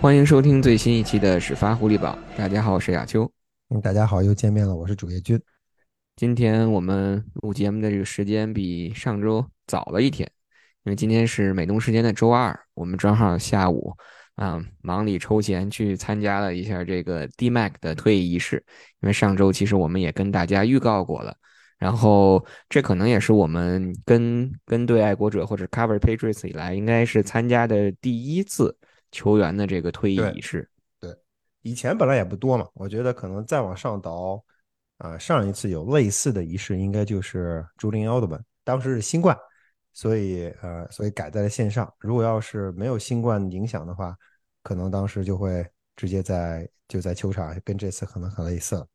欢迎收听最新一期的始发狐狸堡。大家好，我是亚秋。嗯，大家好，又见面了，我是主页君。今天我们录节目的这个时间比上周早了一天，因为今天是美东时间的周二，我们正好下午啊忙里抽闲去参加了一下这个 D Mac 的退役仪式。因为上周其实我们也跟大家预告过了，然后这可能也是我们跟跟对爱国者或者 Cover Patriots 以来应该是参加的第一次球员的这个退役仪式。对，以前本来也不多嘛，我觉得可能再往上倒。啊，上一次有类似的仪式，应该就是朱林奥德曼，当时是新冠，所以呃，所以改在了线上。如果要是没有新冠影响的话，可能当时就会直接在就在球场，跟这次可能很类似了。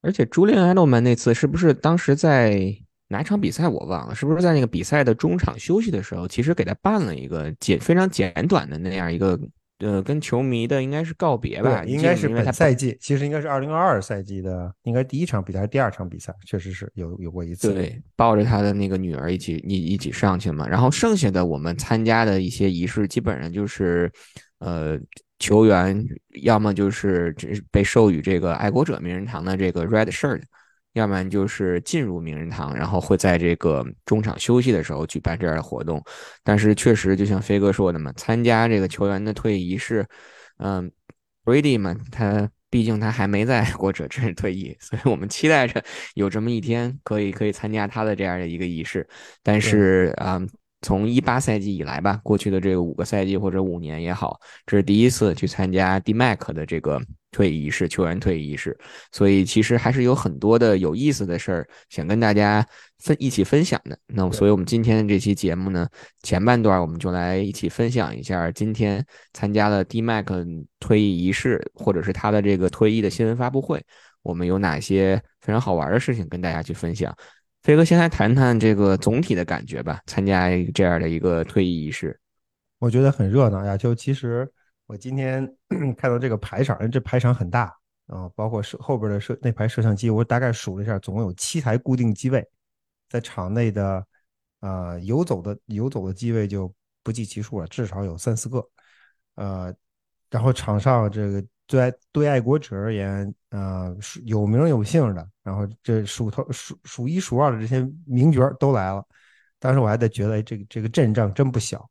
而且朱林奥德曼那次是不是当时在哪场比赛我忘了，是不是在那个比赛的中场休息的时候，其实给他办了一个简非常简短的那样一个。呃，跟球迷的应该是告别吧？应该是本赛季，其实应该是二零二二赛季的，应该第一场比赛还是第二场比赛？确实是有有过一次。对，抱着他的那个女儿一起一一起上去嘛。然后剩下的我们参加的一些仪式，基本上就是，呃，球员要么就是被授予这个爱国者名人堂的这个 red shirt。要不然就是进入名人堂，然后会在这个中场休息的时候举办这样的活动。但是确实，就像飞哥说的嘛，参加这个球员的退役仪式，嗯，Brady 嘛，他毕竟他还没在国者正式退役，所以我们期待着有这么一天可以可以参加他的这样的一个仪式。但是啊。从一八赛季以来吧，过去的这个五个赛季或者五年也好，这是第一次去参加 D Mac 的这个退役仪式，球员退役仪式，所以其实还是有很多的有意思的事儿想跟大家分一起分享的。那所以我们今天的这期节目呢，前半段我们就来一起分享一下今天参加了 D Mac 退役仪式，或者是他的这个退役的新闻发布会，我们有哪些非常好玩的事情跟大家去分享。飞哥，先来谈谈这个总体的感觉吧。参加这样的一个退役仪式，我觉得很热闹呀。就其实我今天 看到这个排场，这排场很大啊，包括摄后边的摄那排摄像机，我大概数了一下，总共有七台固定机位，在场内的啊游走的游走的机位就不计其数了，至少有三四个。呃，然后场上这个。对对爱国者而言，呃，有名有姓的，然后这数头数数一数二的这些名角都来了。当时我还在觉得，这个这个阵仗真不小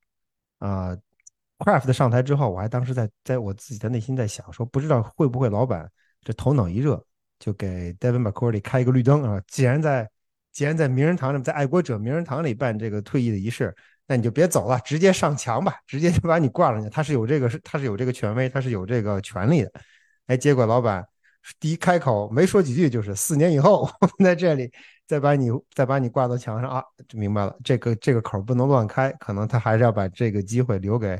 啊。Craft 上台之后，我还当时在在我自己的内心在想，说不知道会不会老板这头脑一热，就给 Devin McCourty 开一个绿灯啊。既然在既然在名人堂里，在爱国者名人堂里办这个退役的仪式。那你就别走了，直接上墙吧，直接就把你挂上去。他是有这个，他是有这个权威，他是有这个权利的。哎，结果老板第一开口没说几句，就是四年以后我们在这里再把你再把你挂到墙上啊，就明白了，这个这个口不能乱开，可能他还是要把这个机会留给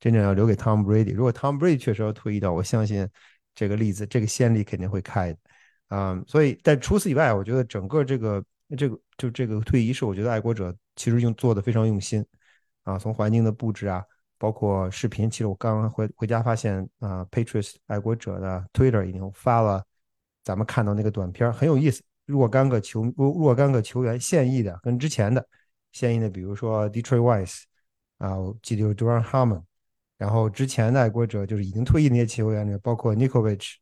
真正要留给 Tom Brady。如果 Tom Brady 确实要退役掉，我相信这个例子这个先例肯定会开的。嗯，所以但除此以外，我觉得整个这个这个就这个退役仪式，我觉得爱国者。其实用做的非常用心，啊，从环境的布置啊，包括视频。其实我刚刚回回家发现，啊，Patriots 爱国者的 Twitter 已经发了，咱们看到那个短片很有意思。若干个球若若干个球员现役的，跟之前的现役的，比如说 Detroit Wise，啊，我记得有 Duran Harmon，然后之前的爱国者就是已经退役那些球员里，包括 Nikovich，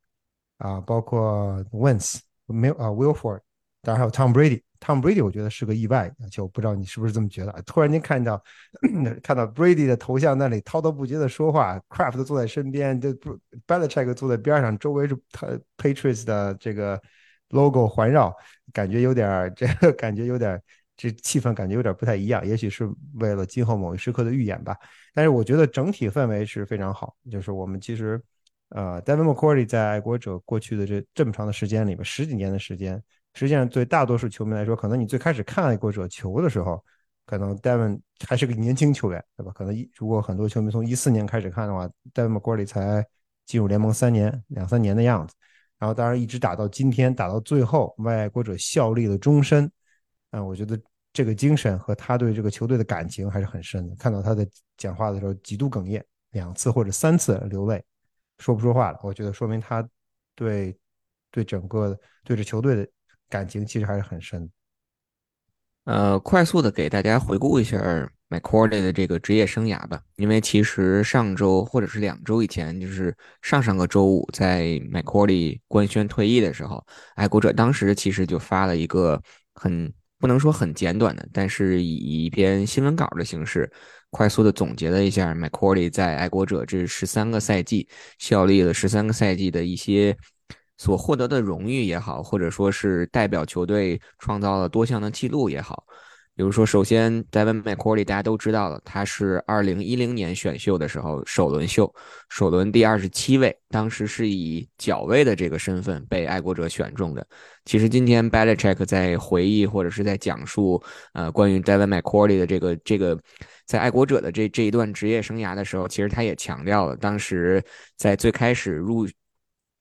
啊，包括 Wentz，没有啊 Wilford 当然还有 Tom Brady。Tom Brady，我觉得是个意外，就不知道你是不是这么觉得。突然间看到 看到 Brady 的头像那里滔滔不绝的说话，Craft 坐在身边，这不 Belichick 坐在边上，周围是他 Patriots 的这个 logo 环绕，感觉有点这个感觉有点这气氛感觉有点不太一样。也许是为了今后某一时刻的预演吧。但是我觉得整体氛围是非常好。就是我们其实呃，Devin McCourty 在爱国者过去的这这么长的时间里面，十几年的时间。实际上，对大多数球迷来说，可能你最开始看爱国者球的时候，可能 Devin 还是个年轻球员，对吧？可能一如果很多球迷从一四年开始看的话，Devin McCourty 才进入联盟三年、两三年的样子。然后，当然一直打到今天，打到最后为爱国者效力了终身。啊，我觉得这个精神和他对这个球队的感情还是很深的。看到他在讲话的时候几度哽咽，两次或者三次流泪，说不说话了？我觉得说明他对对整个对着球队的。感情其实还是很深。呃，快速的给大家回顾一下 McCourty 的这个职业生涯吧，因为其实上周或者是两周以前，就是上上个周五，在 McCourty 官宣退役的时候，爱国者当时其实就发了一个很不能说很简短的，但是以一篇新闻稿的形式，快速的总结了一下 McCourty 在爱国者这十三个赛季效力了十三个赛季的一些所获得的荣誉也好，或者说是代表球队创造了多项的记录也好。比如说，首先，Devin McCourty 大家都知道了，他是二零一零年选秀的时候首轮秀，首轮第二十七位，当时是以角位的这个身份被爱国者选中的。其实今天 Belichick 在回忆或者是在讲述呃关于 Devin McCourty 的这个这个在爱国者的这这一段职业生涯的时候，其实他也强调了，当时在最开始入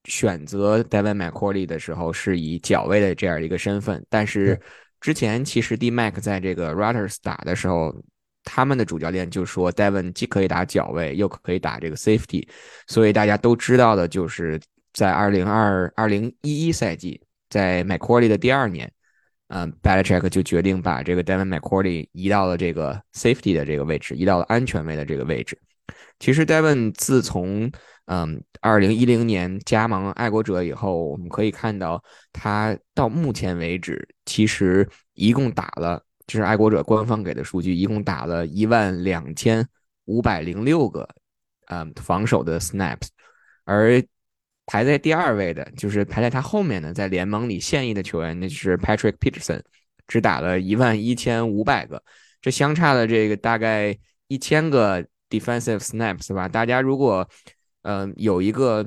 选择 Devin McCourty 的时候是以角位的这样一个身份，但是。之前其实 D Mac 在这个 Raiders 打的时候，他们的主教练就说 Devon 既可以打脚位，又可以打这个 Safety，所以大家都知道的就是在二零二二零一一赛季，在 McCourty 的第二年，嗯，Belichick 就决定把这个 Devon McCourty 移到了这个 Safety 的这个位置，移到了安全位的这个位置。其实 Devon 自从嗯，二零一零年加盟爱国者以后，我们可以看到他到目前为止，其实一共打了，这是爱国者官方给的数据，一共打了一万两千五百零六个，嗯，防守的 snaps，而排在第二位的，就是排在他后面的，在联盟里现役的球员，那就是 Patrick Peterson，只打了一万一千五百个，这相差了这个大概一千个 defensive snaps 吧？大家如果嗯，有一个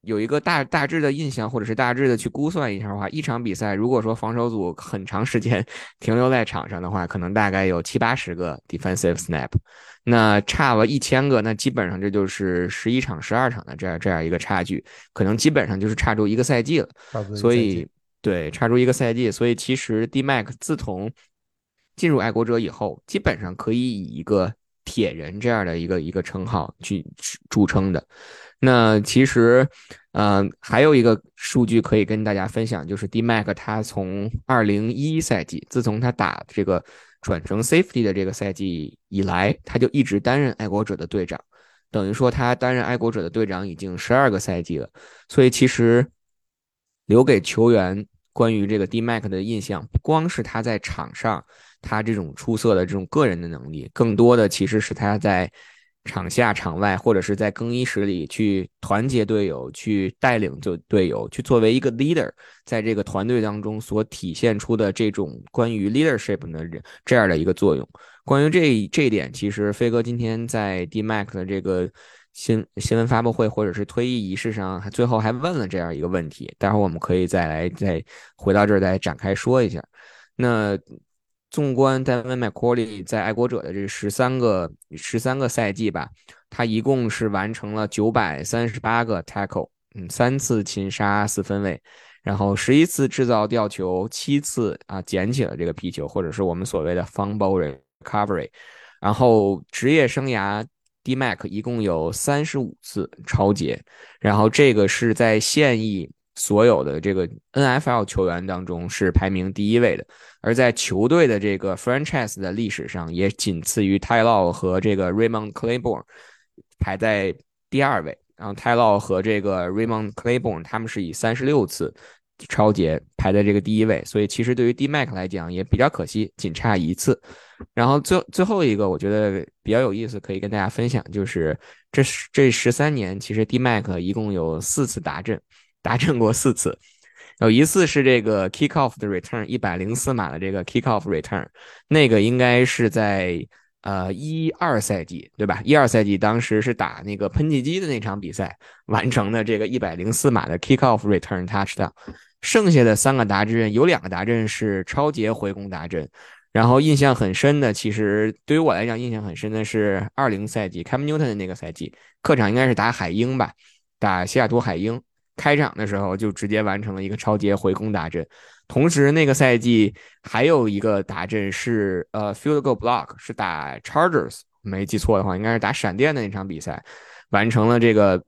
有一个大大致的印象，或者是大致的去估算一下的话，一场比赛如果说防守组很长时间 停留在场上的话，可能大概有七八十个 defensive snap，那差了一千个，那基本上这就是十一场、十二场的这样这样一个差距，可能基本上就是差出一个赛季了。所以对，差出一个赛季，所以其实 D Mac 自从进入爱国者以后，基本上可以以一个。铁人这样的一个一个称号去著称的，那其实，嗯，还有一个数据可以跟大家分享，就是 D Mac 他从二零一一赛季，自从他打这个转成 Safety 的这个赛季以来，他就一直担任爱国者的队长，等于说他担任爱国者的队长已经十二个赛季了，所以其实留给球员关于这个 D Mac 的印象，不光是他在场上。他这种出色的这种个人的能力，更多的其实是他在场下、场外，或者是在更衣室里去团结队友、去带领就队友，去作为一个 leader，在这个团队当中所体现出的这种关于 leadership 的这样的一个作用。关于这这一点，其实飞哥今天在 D Mac 的这个新新闻发布会或者是退役仪式上，最后还问了这样一个问题。待会儿我们可以再来再回到这儿再展开说一下。那。纵观 Devin McCourty 在爱国者的这十三个十三个赛季吧，他一共是完成了九百三十八个 tackle，嗯，三次擒杀四分卫，然后十一次制造吊球，七次啊捡起了这个皮球，或者是我们所谓的 fumble recovery，然后职业生涯 D Mac 一共有三十五次超节，然后这个是在现役。所有的这个 NFL 球员当中是排名第一位的，而在球队的这个 franchise 的历史上，也仅次于泰勒和这个 Raymond Claiborne，排在第二位。然后泰勒和这个 Raymond Claiborne 他们是以三十六次超节排在这个第一位，所以其实对于 D Mac 来讲也比较可惜，仅差一次。然后最最后一个我觉得比较有意思，可以跟大家分享，就是这这十三年其实 D Mac 一共有四次达阵。达阵过四次，有一次是这个 kick off 的 return 一百零四码的这个 kick off return，那个应该是在呃一二赛季对吧？一二赛季当时是打那个喷气机的那场比赛完成的这个一百零四码的 kick off return touchdown。剩下的三个达阵有两个达阵是超节回攻达阵，然后印象很深的，其实对于我来讲印象很深的是二零赛季 Cam Newton 的那个赛季，客场应该是打海鹰吧，打西雅图海鹰。开场的时候就直接完成了一个超级回攻打阵，同时那个赛季还有一个打阵是呃 field goal block，是打 Chargers，没记错的话应该是打闪电的那场比赛，完成了这个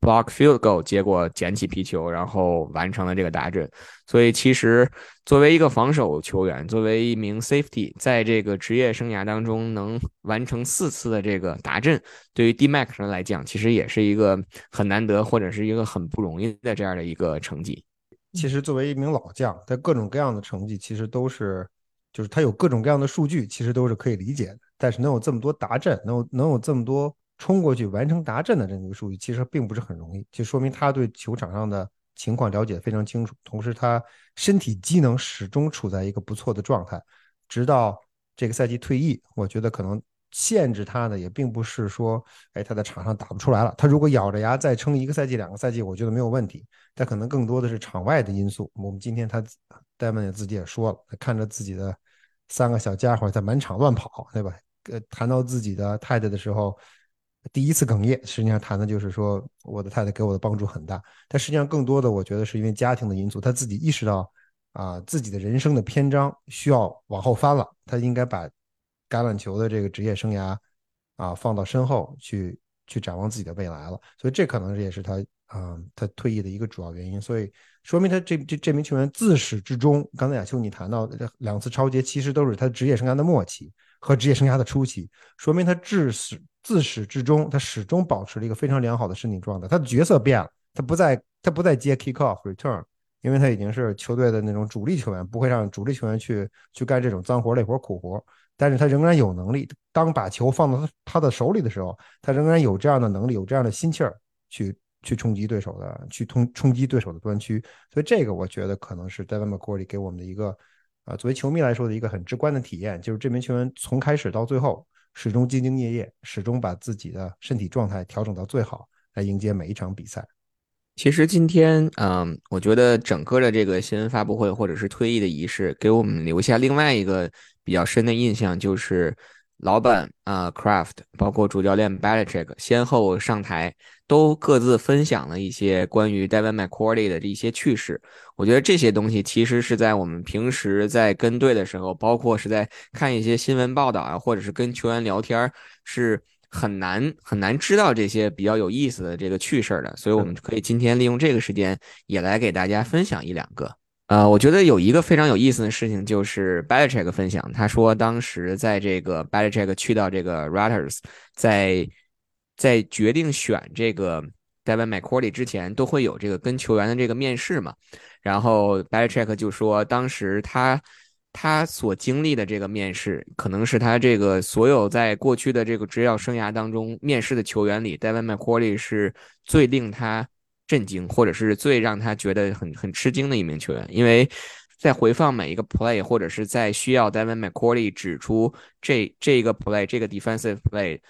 block field goal，结果捡起皮球，然后完成了这个达阵。所以其实作为一个防守球员，作为一名 safety，在这个职业生涯当中能完成四次的这个达阵，对于 D Max 来讲，其实也是一个很难得或者是一个很不容易的这样的一个成绩。其实作为一名老将，在各种各样的成绩，其实都是，就是他有各种各样的数据，其实都是可以理解的。但是能有这么多达阵，能有能有这么多冲过去完成达阵的这么一个数据，其实并不是很容易，就说明他对球场上的情况了解非常清楚，同时他身体机能始终处在一个不错的状态，直到这个赛季退役，我觉得可能。限制他的也并不是说，哎，他在场上打不出来了。他如果咬着牙再撑一个赛季、两个赛季，我觉得没有问题。但可能更多的是场外的因素。我们今天他戴文也自己也说了，看着自己的三个小家伙在满场乱跑，对吧？呃，谈到自己的太太的时候，第一次哽咽，实际上谈的就是说，我的太太给我的帮助很大。但实际上更多的，我觉得是因为家庭的因素，他自己意识到啊，自己的人生的篇章需要往后翻了，他应该把。橄榄球的这个职业生涯啊，放到身后去去展望自己的未来了，所以这可能也是他啊他退役的一个主要原因。所以说明他这这这名球员自始至终，刚才亚秋你谈到的两次超节，其实都是他职业生涯的末期和职业生涯的初期，说明他至始自始至终，他始终保持了一个非常良好的身体状态。他的角色变了，他不再他不再接 kick off return，因为他已经是球队的那种主力球员，不会让主力球员去去干这种脏活累活苦活。但是他仍然有能力，当把球放到他他的手里的时候，他仍然有这样的能力，有这样的心气儿去去冲击对手的，去冲冲击对手的端区。所以这个我觉得可能是 Devin McCoury 给我们的一个啊，作为球迷来说的一个很直观的体验，就是这名球员从开始到最后始终兢兢业业，始终把自己的身体状态调整到最好，来迎接每一场比赛。其实今天，嗯，我觉得整个的这个新闻发布会或者是退役的仪式，给我们留下另外一个比较深的印象，就是老板啊，Craft，包括主教练 Belichick 先后上台，都各自分享了一些关于 Devin McCourty 的一些趣事。我觉得这些东西其实是在我们平时在跟队的时候，包括是在看一些新闻报道啊，或者是跟球员聊天是。很难很难知道这些比较有意思的这个趣事儿的，所以我们可以今天利用这个时间也来给大家分享一两个。呃，我觉得有一个非常有意思的事情，就是 Belichick 分享，他说当时在这个 Belichick 去到这个 Raiders，在在决定选这个 Devin McCourty 之前，都会有这个跟球员的这个面试嘛。然后 Belichick 就说，当时他。他所经历的这个面试，可能是他这个所有在过去的这个职业生涯当中面试的球员里，Devin McCourty 是最令他震惊，或者是最让他觉得很很吃惊的一名球员。因为在回放每一个 play，或者是在需要 Devin McCourty 指出这这个 play 这个 defensive play，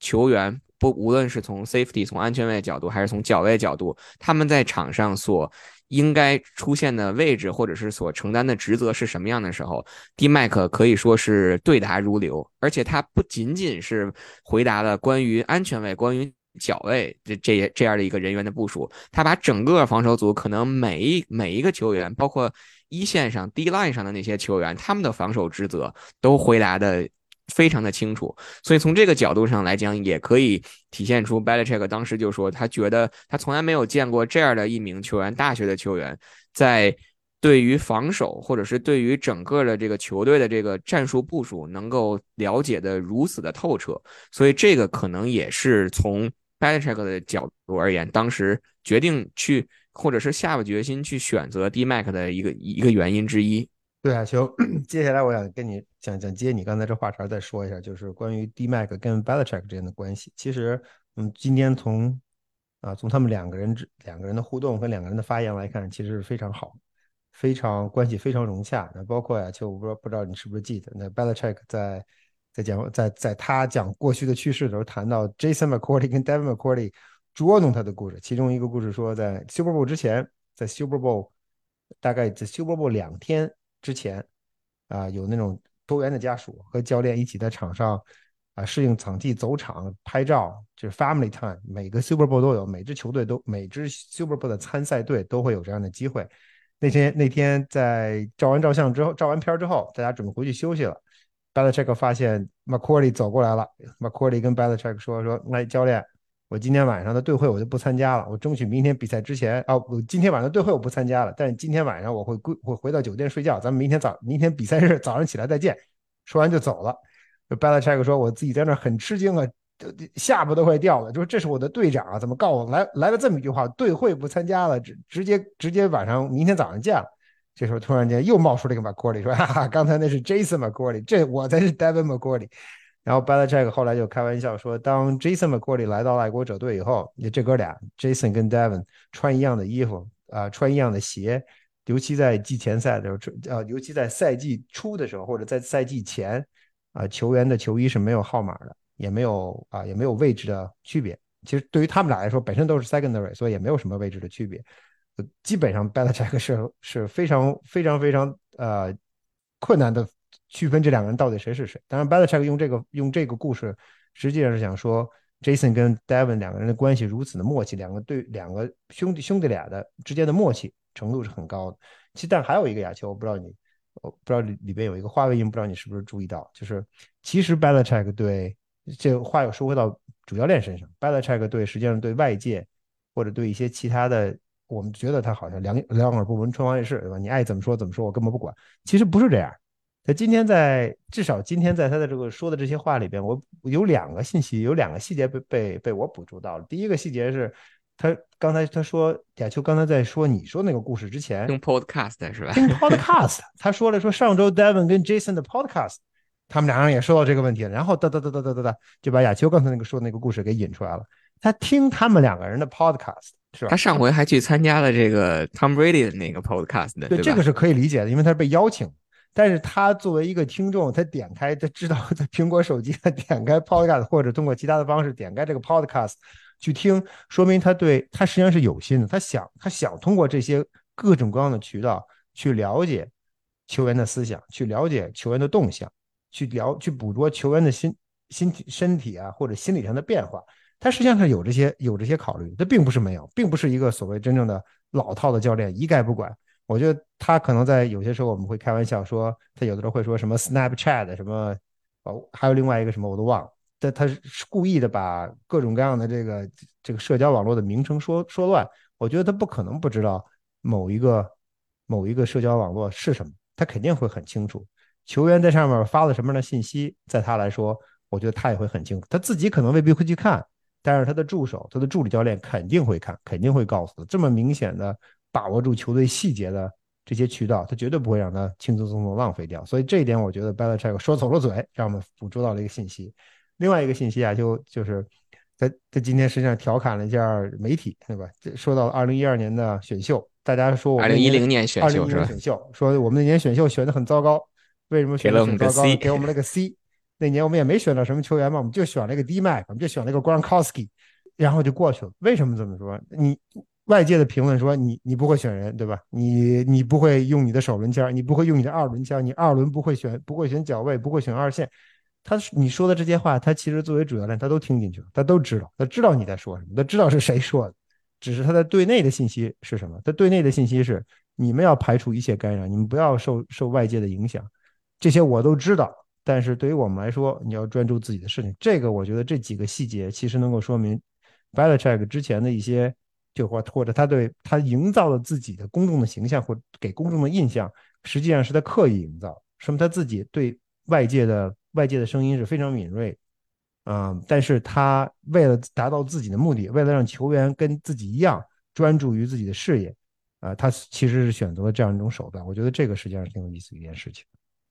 球员不无论是从 safety 从安全位角度，还是从脚位角度，他们在场上所应该出现的位置，或者是所承担的职责是什么样的时候，D Mac 可以说是对答如流，而且他不仅仅是回答了关于安全位、关于脚位这这这样的一个人员的部署，他把整个防守组可能每一每一个球员，包括一线上 D line 上的那些球员，他们的防守职责都回答的。非常的清楚，所以从这个角度上来讲，也可以体现出 Belichick 当时就说，他觉得他从来没有见过这样的一名球员，大学的球员在对于防守或者是对于整个的这个球队的这个战术部署能够了解的如此的透彻，所以这个可能也是从 Belichick 的角度而言，当时决定去或者是下了决心去选择 D Mac 的一个一个原因之一。对啊，球，接下来我想跟你讲讲接你刚才这话茬再说一下，就是关于 D Mac 跟 Belichick 之间的关系。其实，嗯，今天从啊从他们两个人之两个人的互动和两个人的发言来看，其实是非常好，非常关系非常融洽。那包括呀，就我不知道不知道你是不是记得，那 Belichick 在在讲在在他讲过去的趣事的时候，谈到 Jason McCourty 跟 Devin McCourty 捉弄他的故事，其中一个故事说，在 Super Bowl 之前，在 Super Bowl 大概在 Super Bowl 两天。之前，啊，有那种多元的家属和教练一起在场上，啊，适应场地、走场、拍照，就是 family time。每个 Super Bowl 都有，每支球队都，每支 Super Bowl 的参赛队都会有这样的机会。那天那天在照完照相之后，照完片之后，大家准备回去休息了。Belichick 发现 McCourty 走过来了，McCourty 跟 Belichick 说说，来教练，我今天晚上的队会我就不参加了，我争取明天比赛之前啊，我今天晚上的队会我不参加了，但是今天晚上我会归会回到酒店睡觉，咱们明天早明天比赛日早上起来再见。说完就走了。Belichick 说：“我自己在那很吃惊啊，下巴都快掉了。就说这是我的队长啊，怎么告我来来了这么一句话？队会不参加了，直直接直接晚上明天早上见了。这时候突然间又冒出了一个 McCourty，说：哈哈，刚才那是 Jason McCourty，这我才是 Devin McCourty。然后 Belichick 后来就开玩笑说，当 Jason McCourty 来到爱国者队以后，这哥俩 Jason 跟 Devin 穿一样的衣服啊，穿一样的鞋，尤其在季前赛的时候，呃，尤其在赛季初的时候，或者在赛季前。”啊，球员的球衣是没有号码的，也没有啊，也没有位置的区别。其实对于他们俩来说，本身都是 secondary，所以也没有什么位置的区别。基本上 Belichick 是是非常非常非常呃困难的区分这两个人到底谁是谁。当然，Belichick 用这个用这个故事，实际上是想说 Jason 跟 Devin 两个人的关系如此的默契，两个对两个兄弟兄弟俩的之间的默契程度是很高的。其实，但还有一个亚球，我不知道你。我不知道里里边有一个话外音，不知道你是不是注意到，就是其实 Belichick 对这话又说回到主教练身上，Belichick 对实际上对外界或者对一些其他的，我们觉得他好像两两耳不闻窗外事，对吧？你爱怎么说怎么说，我根本不管。其实不是这样。他今天在至少今天在他的这个说的这些话里边，我有两个信息，有两个细节被被被我捕捉到了。第一个细节是。他刚才他说亚秋刚才在说你说那个故事之前听 podcast 是吧？听 podcast，他说了说上周 Devin 跟 Jason 的 podcast，他们两人也说到这个问题了，然后哒哒哒哒哒哒哒就把亚秋刚才那个说那个故事给引出来了。他听他们两个人的 podcast 是吧？他上回还去参加了这个 Tom Brady 的那个 podcast 的，对这个是可以理解的，因为他是被邀请。但是他作为一个听众，他点开他知道在苹果手机他点开 podcast 或者通过其他的方式点开这个 podcast。去听，说明他对他实际上是有心的，他想他想通过这些各种各样的渠道去了解球员的思想，去了解球员的动向，去了去捕捉球员的心心体身体啊或者心理上的变化。他实际上是有这些有这些考虑，他并不是没有，并不是一个所谓真正的老套的教练一概不管。我觉得他可能在有些时候我们会开玩笑说，他有的时候会说什么 Snapchat 什么哦，还有另外一个什么我都忘了。但他是故意的把各种各样的这个这个社交网络的名称说说乱，我觉得他不可能不知道某一个某一个社交网络是什么，他肯定会很清楚。球员在上面发了什么样的信息，在他来说，我觉得他也会很清楚。他自己可能未必会去看，但是他的助手、他的助理教练肯定会看，肯定会告诉他。这么明显的把握住球队细节的这些渠道，他绝对不会让他轻轻松松浪费掉。所以这一点，我觉得 Belichick 说走了嘴，让我们捕捉到了一个信息。另外一个信息啊，就就是在在今天实际上调侃了一下媒体，对吧？说到二零一二年的选秀，大家说我二零一零年选秀是吧？选秀说我们那年选秀选的很糟糕，为什么选的很糟糕？给我们了个 C。那年我们也没选到什么球员嘛，我们就选了一个 D Mac，我们就选了一个 Gronkowski，然后就过去了。为什么这么说？你外界的评论说你你不会选人，对吧？你你不会用你的首轮签，你不会用你的二轮签，你二轮不会选不会选角位，不会选二线。他你说的这些话，他其实作为主教练，他都听进去了，他都知道，他知道你在说什么，他知道是谁说的，只是他在队内的信息是什么？他队内的信息是你们要排除一切干扰，你们不要受受外界的影响，这些我都知道。但是对于我们来说，你要专注自己的事情。这个我觉得这几个细节其实能够说明，Belichick 之前的一些就或或者他对他营造了自己的公众的形象或给公众的印象，实际上是在刻意营造，说明他自己对外界的。外界的声音是非常敏锐，嗯，但是他为了达到自己的目的，为了让球员跟自己一样专注于自己的事业，啊，他其实是选择了这样一种手段。我觉得这个实际上是挺有意思一件事情。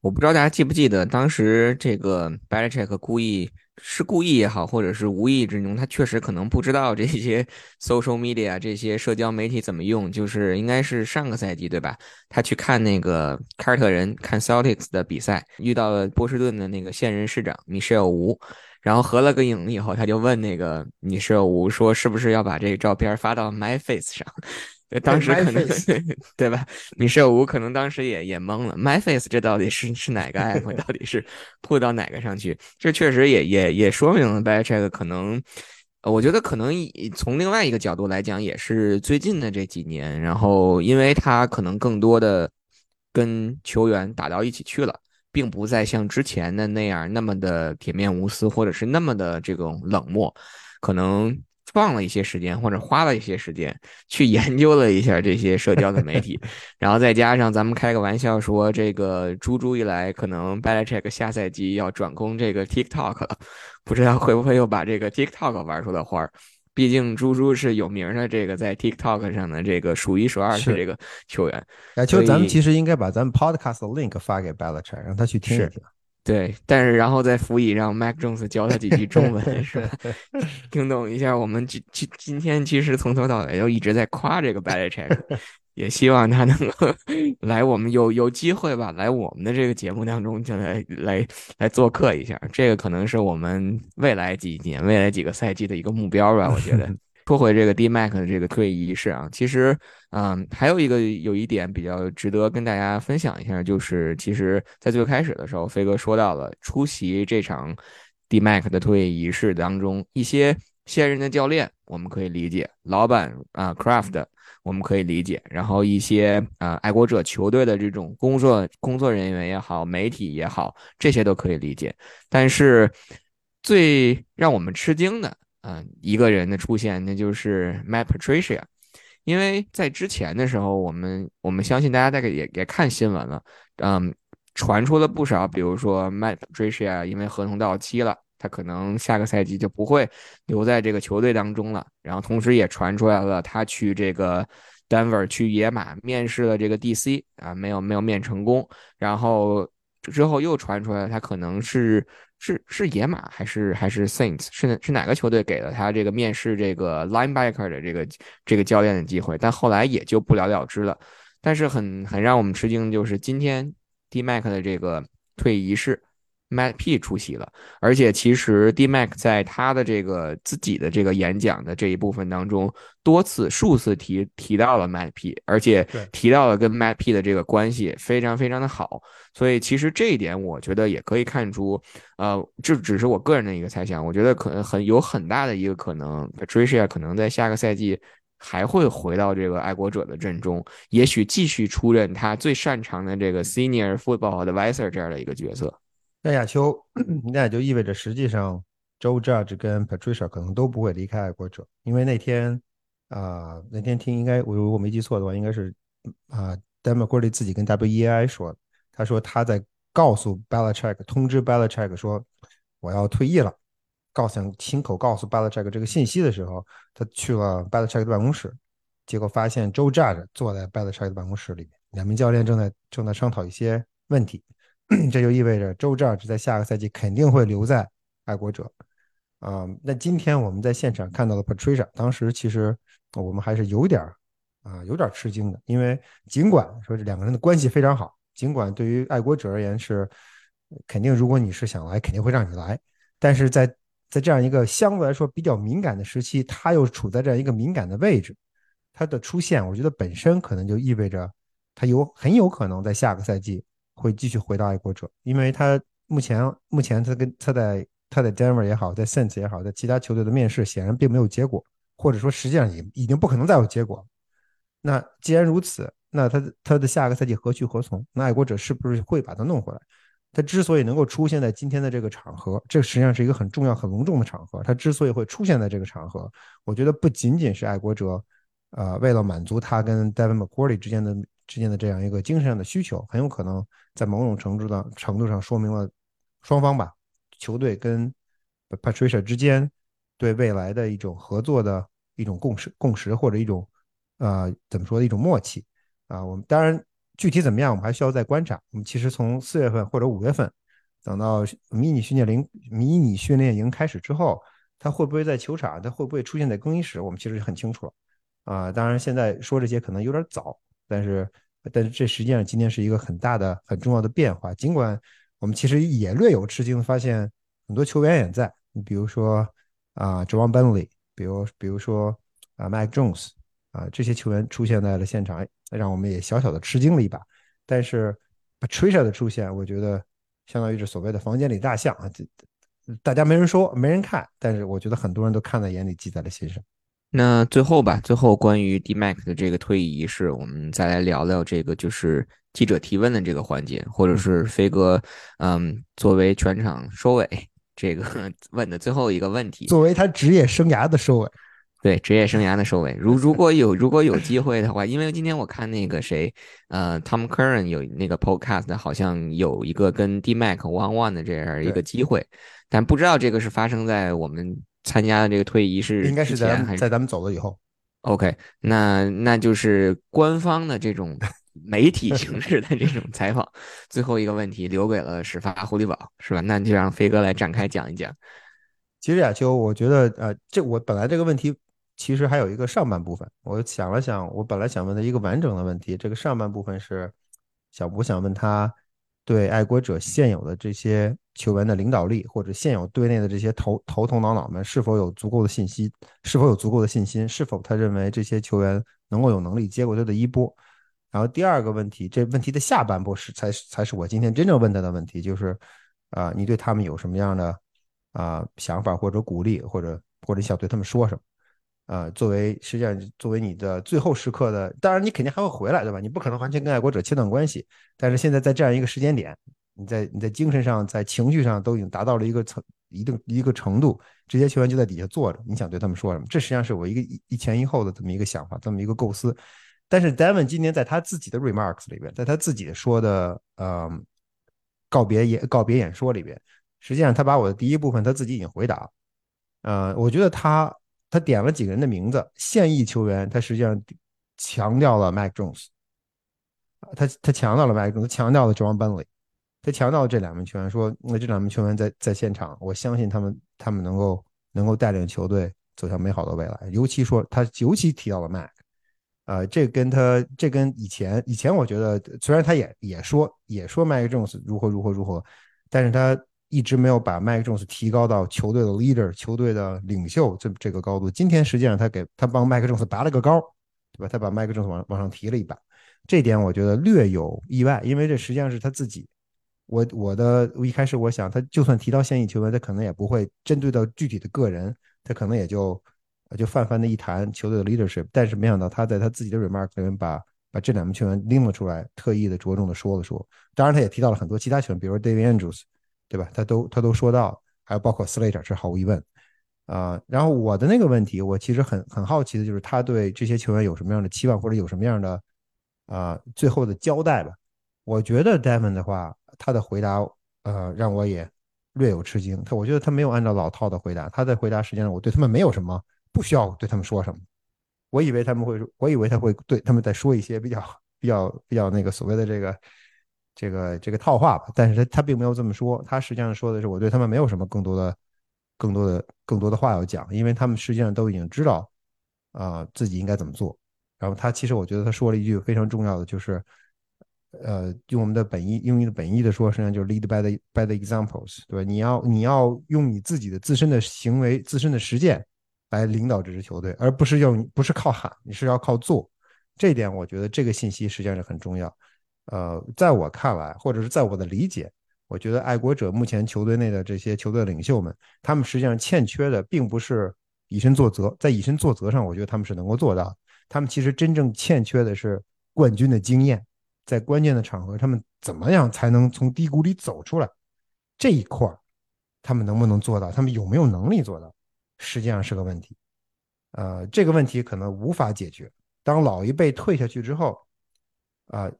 我不知道大家记不记得，当时这个 b e l i c h e c k 故意是故意也好，或者是无意之中，他确实可能不知道这些 social media 这些社交媒体怎么用。就是应该是上个赛季对吧？他去看那个凯尔特人看 Celtics 的比赛，遇到了波士顿的那个现任市长米歇尔吴，然后合了个影以后，他就问那个米歇尔吴说：“是不是要把这个照片发到 My Face 上上？”当时可能 对吧？米舍吴可能当时也也懵了，MyFace 这到底是是哪个 app？到底是铺到哪个上去？这确实也也也说明了 Belichick 可能，我觉得可能从另外一个角度来讲，也是最近的这几年，然后因为他可能更多的跟球员打到一起去了，并不再像之前的那样那么的铁面无私，或者是那么的这种冷漠，可能。放了一些时间，或者花了一些时间去研究了一下这些社交的媒体，然后再加上咱们开个玩笑说，这个猪猪一来，可能 Belichick 下赛季要转攻这个 TikTok 了，不知道会不会又把这个 TikTok 玩出了花儿。毕竟猪猪是有名的这个在 TikTok 上的这个数一数二的这个球员。亚秋，咱们其实应该把咱们 Podcast 的 link 发给 Belichick，让他去听一听。对，但是然后再辅以让 Mac Jones 教他几句中文，是吧？听懂一下。我们今今今天其实从头到尾都一直在夸这个 Belichick，也希望他能够来我们有有机会吧，来我们的这个节目当中就来来来做客一下。这个可能是我们未来几年、未来几个赛季的一个目标吧，我觉得。说回这个 D Mac 的这个退役仪式啊，其实，嗯，还有一个有一点比较值得跟大家分享一下，就是其实在最开始的时候，飞哥说到了出席这场 D Mac 的退役仪式当中，一些现任的教练我们可以理解，老板啊 Craft 我们可以理解，然后一些啊爱国者球队的这种工作工作人员也好，媒体也好，这些都可以理解，但是最让我们吃惊的。嗯，一个人的出现，那就是 Matt Patricia，因为在之前的时候，我们我们相信大家大概也也看新闻了，嗯，传出了不少，比如说 Matt Patricia 因为合同到期了，他可能下个赛季就不会留在这个球队当中了，然后同时也传出来了他去这个 Denver 去野马面试了这个 DC 啊，没有没有面成功，然后之后又传出来他可能是。是是野马还是还是 Saints 是是哪个球队给了他这个面试这个 linebacker 的这个这个教练的机会？但后来也就不了了之了。但是很很让我们吃惊的，就是今天 D Mac 的这个退役仪式。Matt P 出席了，而且其实 D Mac 在他的这个自己的这个演讲的这一部分当中，多次数次提提到了 Matt P，而且提到了跟 Matt P 的这个关系非常非常的好，所以其实这一点我觉得也可以看出，呃，这只是我个人的一个猜想，我觉得可能很有很大的一个可能，Patricia 可能在下个赛季还会回到这个爱国者的阵中，也许继续出任他最擅长的这个 Senior Football Advisor 这样的一个角色。那亚秋，那也就意味着，实际上，Joe Judge 跟 Patricia 可能都不会离开爱国者，因为那天，啊，那天听应该我如果没记错的话，应该是啊，Dan McGuire 自己跟 WEI 说，他说他在告诉 Belichick 通知 Belichick 说我要退役了，告想亲口告诉 Belichick 这个信息的时候，他去了 Belichick 的办公室，结果发现 Joe Judge 坐在 Belichick 的办公室里面，两名教练正在正在商讨一些问题。这就意味着周 Judge 在下个赛季肯定会留在爱国者啊。那今天我们在现场看到的 Patricia，当时其实我们还是有点啊有点吃惊的，因为尽管说这两个人的关系非常好，尽管对于爱国者而言是肯定，如果你是想来，肯定会让你来，但是在在这样一个相对来说比较敏感的时期，他又处在这样一个敏感的位置，他的出现，我觉得本身可能就意味着他有很有可能在下个赛季。会继续回到爱国者，因为他目前目前他跟他在他在 Denver 也好，在 Saints 也好，在其他球队的面试显然并没有结果，或者说实际上也已经不可能再有结果。那既然如此，那他他的下个赛季何去何从？那爱国者是不是会把他弄回来？他之所以能够出现在今天的这个场合，这实际上是一个很重要、很隆重的场合。他之所以会出现在这个场合，我觉得不仅仅是爱国者，呃，为了满足他跟 Devin McCourty 之间的。之间的这样一个精神上的需求，很有可能在某种程度的程度上说明了双方吧，球队跟 Patricia 之间对未来的一种合作的一种共识、共识或者一种呃怎么说的一种默契啊。我们当然具体怎么样，我们还需要再观察。我们其实从四月份或者五月份等到迷你训练营、迷你训练营开始之后，他会不会在球场，他会不会出现在更衣室，我们其实很清楚了啊。当然现在说这些可能有点早。但是，但是这实际上今天是一个很大的、很重要的变化。尽管我们其实也略有吃惊，发现很多球员也在。你比如说啊 j o h n Bentley，比如比如说啊，Mike Jones，啊，这些球员出现在了现场，让我们也小小的吃惊了一把。但是 Patricia 的出现，我觉得相当于是所谓的房间里大象啊，这大家没人说，没人看，但是我觉得很多人都看在眼里，记在了心上。那最后吧，最后关于 D Mac 的这个退役仪式，我们再来聊聊这个就是记者提问的这个环节，或者是飞哥，嗯，作为全场收尾这个 问的最后一个问题，作为他职业生涯的收尾，对职业生涯的收尾。如如果有如果有机会的话，因为今天我看那个谁，呃，Tom Curran 有那个 Podcast，好像有一个跟 D Mac One One 的这样一个机会，但不知道这个是发生在我们参加的这个退役仪式应该是在在咱们走了以后。OK，那那就是官方的这种 媒体形式的这种采访。最后一个问题留给了始发狐狸堡，是吧？那就让飞哥来展开讲一讲。其实亚秋，我觉得呃，这我本来这个问题其实还有一个上半部分，我想了想，我本来想问他一个完整的问题。这个上半部分是想我想问他对爱国者现有的这些球员的领导力，或者现有队内的这些头头头脑脑们是否有足够的信息，是否有足够的信心，是否他认为这些球员能够有能力接过他的衣钵。然后第二个问题，这问题的下半部是才才是我今天真正问他的问题，就是啊，你对他们有什么样的？啊，想法或者鼓励，或者或者想对他们说什么？啊，作为实际上作为你的最后时刻的，当然你肯定还会回来，对吧？你不可能完全跟爱国者切断关系。但是现在在这样一个时间点，你在你在精神上、在情绪上都已经达到了一个层一定一个程度，这些球员就在底下坐着，你想对他们说什么？这实际上是我一个一前一后的这么一个想法，这么一个构思。但是 Devin 今年在他自己的 remarks 里边，在他自己说的呃告别演告别演说里边。实际上，他把我的第一部分他自己已经回答了，呃，我觉得他他点了几个人的名字，现役球员，他实际上强调了 Mac Jones，他他强调了 Mac Jones，强调了 John Bentley，他强调这两名球员，说那这两名球员在在现场，我相信他们他们能够能够带领球队走向美好的未来，尤其说他尤其提到了 Mac，呃，这跟他这跟以前以前我觉得虽然他也也说也说 Mac Jones 如何如何如何，但是他。一直没有把麦克琼斯提高到球队的 leader、球队的领袖这这个高度。今天实际上他给他帮麦克琼斯拔了个高，对吧？他把麦克琼斯往往上提了一把，这点我觉得略有意外，因为这实际上是他自己。我我的我一开始我想，他就算提到现役球员，他可能也不会针对到具体的个人，他可能也就就泛泛的一谈球队的 leadership。但是没想到他在他自己的 remark 里面把把这两名球员拎了出来，特意的着重的说了说。当然，他也提到了很多其他球员，比如说 David Andrews。对吧？他都他都说到，还有包括 Slater，这毫无疑问啊。然后我的那个问题，我其实很很好奇的就是他对这些球员有什么样的期望，或者有什么样的啊最后的交代吧。我觉得 Devon 的话，他的回答呃让我也略有吃惊。他我觉得他没有按照老套的回答，他的回答实际上我对他们没有什么不需要对他们说什么。我以为他们会，我以为他会对他们再说一些比较比较比较那个所谓的这个。这个这个套话吧，但是他他并没有这么说，他实际上说的是我对他们没有什么更多的、更多的、更多的话要讲，因为他们实际上都已经知道啊自己应该怎么做。然后他其实我觉得他说了一句非常重要的，就是呃用我们的本意用的本意的说，实际上就是 lead by the by the examples，对吧？你要你要用你自己的自身的行为、自身的实践来领导这支球队，而不是用不是靠喊，你是要靠做。这一点我觉得这个信息实际上是很重要。呃，在我看来，或者是在我的理解，我觉得爱国者目前球队内的这些球队领袖们，他们实际上欠缺的并不是以身作则，在以身作则上，我觉得他们是能够做到。他们其实真正欠缺的是冠军的经验，在关键的场合，他们怎么样才能从低谷里走出来？这一块儿，他们能不能做到？他们有没有能力做到？实际上是个问题。呃，这个问题可能无法解决。当老一辈退下去之后，啊。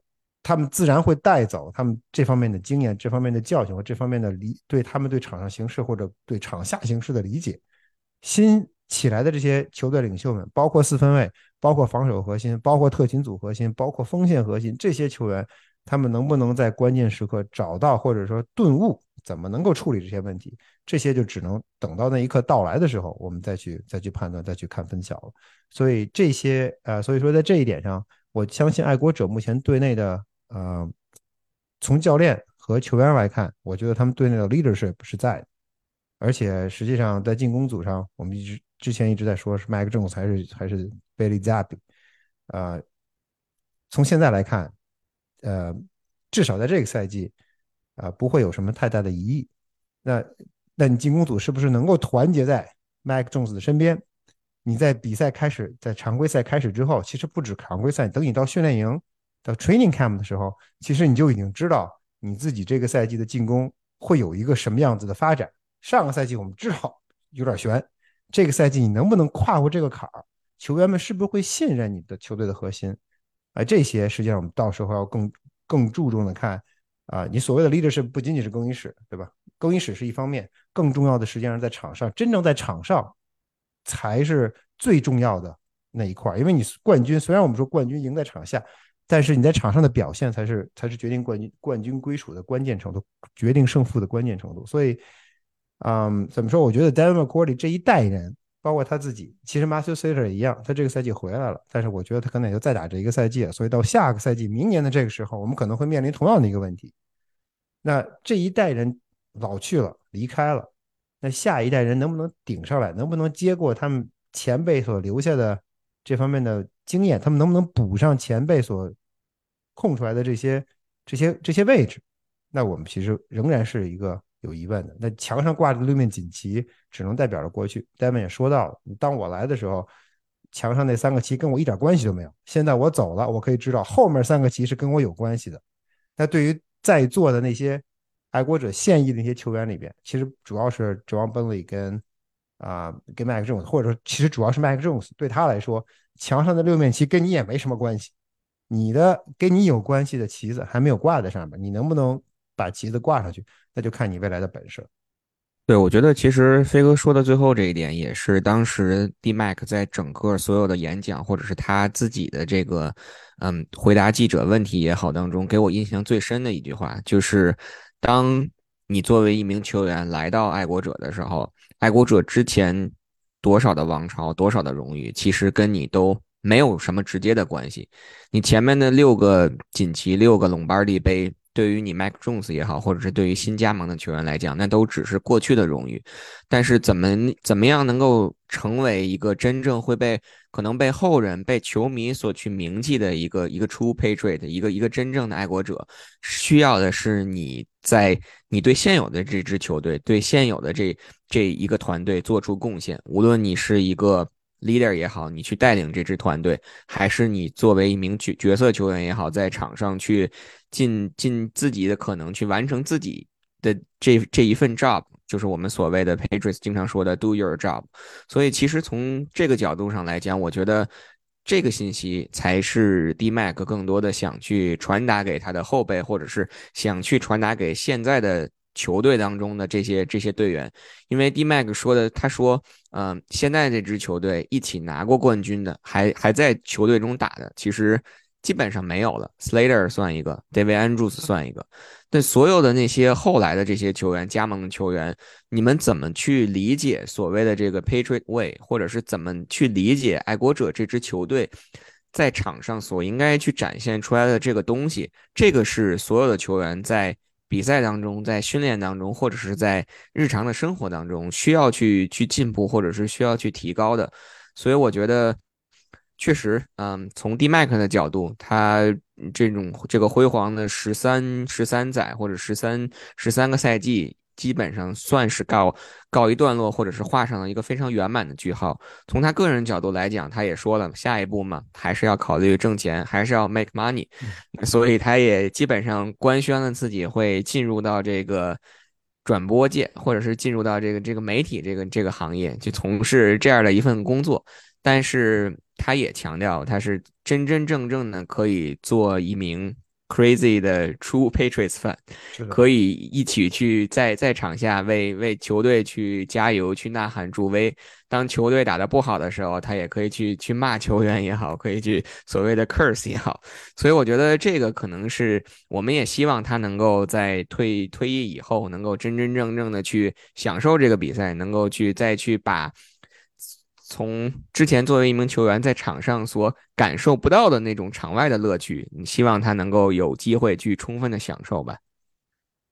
他们自然会带走他们这方面的经验、这方面的教训和这方面的理，对他们对场上形势或者对场下形势的理解。新起来的这些球队领袖们，包括四分卫、包括防守核心、包括特勤组核心、包括锋线核心，这些球员，他们能不能在关键时刻找到或者说顿悟，怎么能够处理这些问题？这些就只能等到那一刻到来的时候，我们再去再去判断、再去看分晓了。所以这些呃，所以说在这一点上，我相信爱国者目前队内的。呃，从教练和球员来看，我觉得他们队内的 leadership 是在，而且实际上在进攻组上，我们一直之前一直在说是 Mike Jones 还是还是 Bailey Zappi，呃，从现在来看，呃，至少在这个赛季，啊，不会有什么太大的疑义。那那你进攻组是不是能够团结在 Mike Jones 的身边？你在比赛开始，在常规赛开始之后，其实不止常规赛，等你到训练营。到 training camp 的时候，其实你就已经知道你自己这个赛季的进攻会有一个什么样子的发展。上个赛季我们知道有点悬，这个赛季你能不能跨过这个坎儿？球员们是不是会信任你的球队的核心？啊，这些实际上我们到时候要更更注重的看啊，你所谓的 leadership 不仅仅是更衣室，对吧？更衣室是一方面，更重要的实际上在场上，真正在场上才是最重要的那一块。因为你冠军，虽然我们说冠军赢在场下，但是你在场上的表现才是才是决定冠军冠军归属的关键程度，决定胜负的关键程度。所以，嗯，怎么说？我觉得 Devin McCourty 这一代人。包括他自己，其实 Matthew Slater 也一样，他这个赛季回来了，但是我觉得他可能也就再打这一个赛季，所以到下个赛季，明年的这个时候，我们可能会面临同样的一个问题。那这一代人老去了，离开了，那下一代人能不能顶上来，能不能接过他们前辈所留下的这方面的经验，他们能不能补上前辈所空出来的这些这些这些位置？那我们其实仍然是一个。有疑问的，那墙上挂着六面锦旗，只能代表着过去。戴文也说到了，当我来的时候，墙上那三个旗跟我一点关系都没有。现在我走了，我可以知道后面三个旗是跟我有关系的。那对于在座的那些爱国者现役的那些球员里边，其实主要是 John b e n l e y 跟啊跟 Mac Jones，或者说其实主要是 Mac Jones，对他来说，墙上的六面旗跟你也没什么关系。你的跟你有关系的旗子还没有挂在上面，你能不能把旗子挂上去？那就看你未来的本事。对，我觉得其实飞哥说的最后这一点，也是当时 D Mac 在整个所有的演讲，或者是他自己的这个，嗯，回答记者问题也好当中，给我印象最深的一句话，就是当你作为一名球员来到爱国者的时候，爱国者之前多少的王朝，多少的荣誉，其实跟你都没有什么直接的关系。你前面的六个锦旗，六个隆巴第杯。对于你 Mac Jones 也好，或者是对于新加盟的球员来讲，那都只是过去的荣誉。但是怎么怎么样能够成为一个真正会被可能被后人、被球迷所去铭记的一个一个 True Patriot，一个一个真正的爱国者，需要的是你在你对现有的这支球队、对现有的这这一个团队做出贡献。无论你是一个。Leader 也好，你去带领这支团队，还是你作为一名角角色球员也好，在场上去尽尽自己的可能去完成自己的这这一份 job，就是我们所谓的 Patriots 经常说的 do your job。所以其实从这个角度上来讲，我觉得这个信息才是 D Mac 更多的想去传达给他的后辈，或者是想去传达给现在的。球队当中的这些这些队员，因为 D Mac 说的，他说，嗯，现在这支球队一起拿过冠军的，还还在球队中打的，其实基本上没有了。Slater 算一个，David Andrews 算一个，那所有的那些后来的这些球员加盟的球员，你们怎么去理解所谓的这个 Patriot Way，或者是怎么去理解爱国者这支球队在场上所应该去展现出来的这个东西？这个是所有的球员在。比赛当中，在训练当中，或者是在日常的生活当中，需要去去进步，或者是需要去提高的。所以我觉得，确实，嗯，从 D Mac 的角度，他这种这个辉煌的十三十三载或者十三十三个赛季。基本上算是告告一段落，或者是画上了一个非常圆满的句号。从他个人角度来讲，他也说了，下一步嘛，还是要考虑挣钱，还是要 make money。所以他也基本上官宣了自己会进入到这个转播界，或者是进入到这个这个媒体这个这个行业，去从事这样的一份工作。但是他也强调，他是真真正正的可以做一名。Crazy 的 True Patriots fan 可以一起去在在场下为为球队去加油、去呐喊、助威。当球队打得不好的时候，他也可以去去骂球员也好，可以去所谓的 curse 也好。所以我觉得这个可能是我们也希望他能够在退退役以后，能够真真正正的去享受这个比赛，能够去再去把。从之前作为一名球员在场上所感受不到的那种场外的乐趣，你希望他能够有机会去充分的享受吧。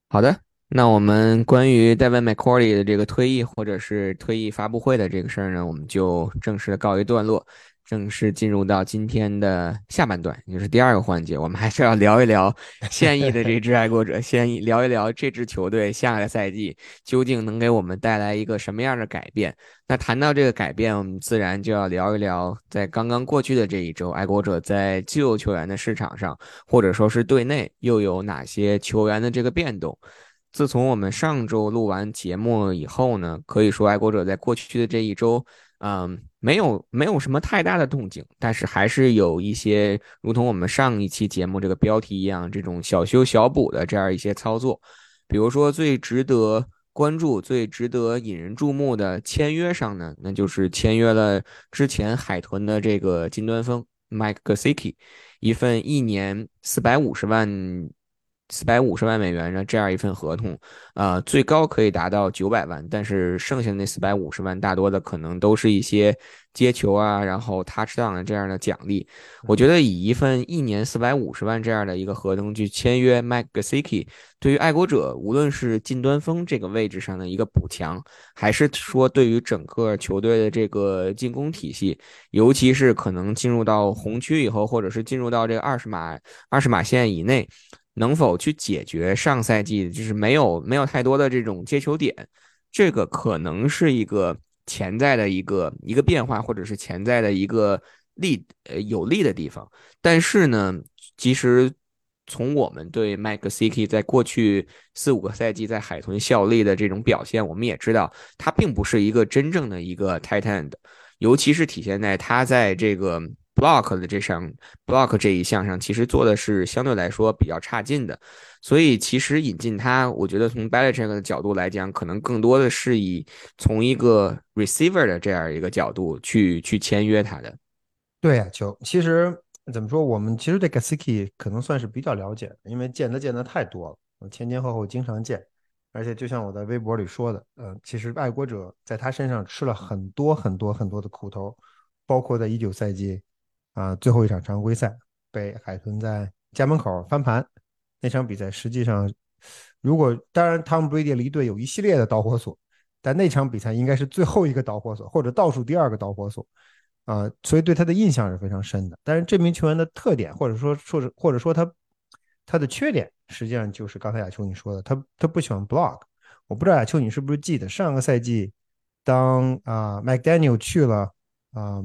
好的，那我们关于 Devin McCourty 的这个退役或者是退役发布会的这个事儿呢，我们就正式的告一段落。正式进入到今天的下半段，也就是第二个环节，我们还是要聊一聊现役的这支爱国者，先聊一聊这支球队下个赛季究竟能给我们带来一个什么样的改变。那谈到这个改变，我们自然就要聊一聊，在刚刚过去的这一周，爱国者在自由球员的市场上，或者说是队内又有哪些球员的这个变动。自从我们上周录完节目以后呢，可以说爱国者在过去的这一周，嗯，没有没有什么太大的动静，但是还是有一些如同我们上一期节目这个标题一样，这种小修小补的这样一些操作。比如说最值得关注、最值得引人注目的签约上呢，那就是签约了之前海豚的这个金端锋 Mike g a s i k i 一份一年四百五十万。四百五十万美元的这样一份合同，呃，最高可以达到九百万，但是剩下的那四百五十万，大多的可能都是一些接球啊，然后 touchdown 的这样的奖励。我觉得以一份一年四百五十万这样的一个合同去签约 Mike Gesicki，对于爱国者，无论是近端锋这个位置上的一个补强，还是说对于整个球队的这个进攻体系，尤其是可能进入到红区以后，或者是进入到这个二十码二十码线以内。能否去解决上赛季就是没有没有太多的这种接球点，这个可能是一个潜在的一个一个变化，或者是潜在的一个利呃有利的地方。但是呢，其实从我们对麦克 C K 在过去四五个赛季在海豚效力的这种表现，我们也知道他并不是一个真正的一个 tight end，尤其是体现在他在这个。Block 的这项 block 这一项上，其实做的是相对来说比较差劲的，所以其实引进他，我觉得从 Belichick 的角度来讲，可能更多的是以从一个 receiver 的这样一个角度去去签约他的。对呀，就其实怎么说，我们其实对 Gasicki 可能算是比较了解，因为见的见的太多了，我前前后后经常见，而且就像我在微博里说的，呃，其实爱国者在他身上吃了很多很多很多的苦头，包括在一九赛季。啊，最后一场常规赛被海豚在家门口翻盘，那场比赛实际上，如果当然汤姆·布雷迪离队有一系列的导火索，但那场比赛应该是最后一个导火索，或者倒数第二个导火索啊，所以对他的印象是非常深的。但是这名球员的特点，或者说说是或者说他他的缺点，实际上就是刚才亚秋你说的，他他不喜欢 block。我不知道亚秋你是不是记得上个赛季，当啊 McDaniel 去了啊。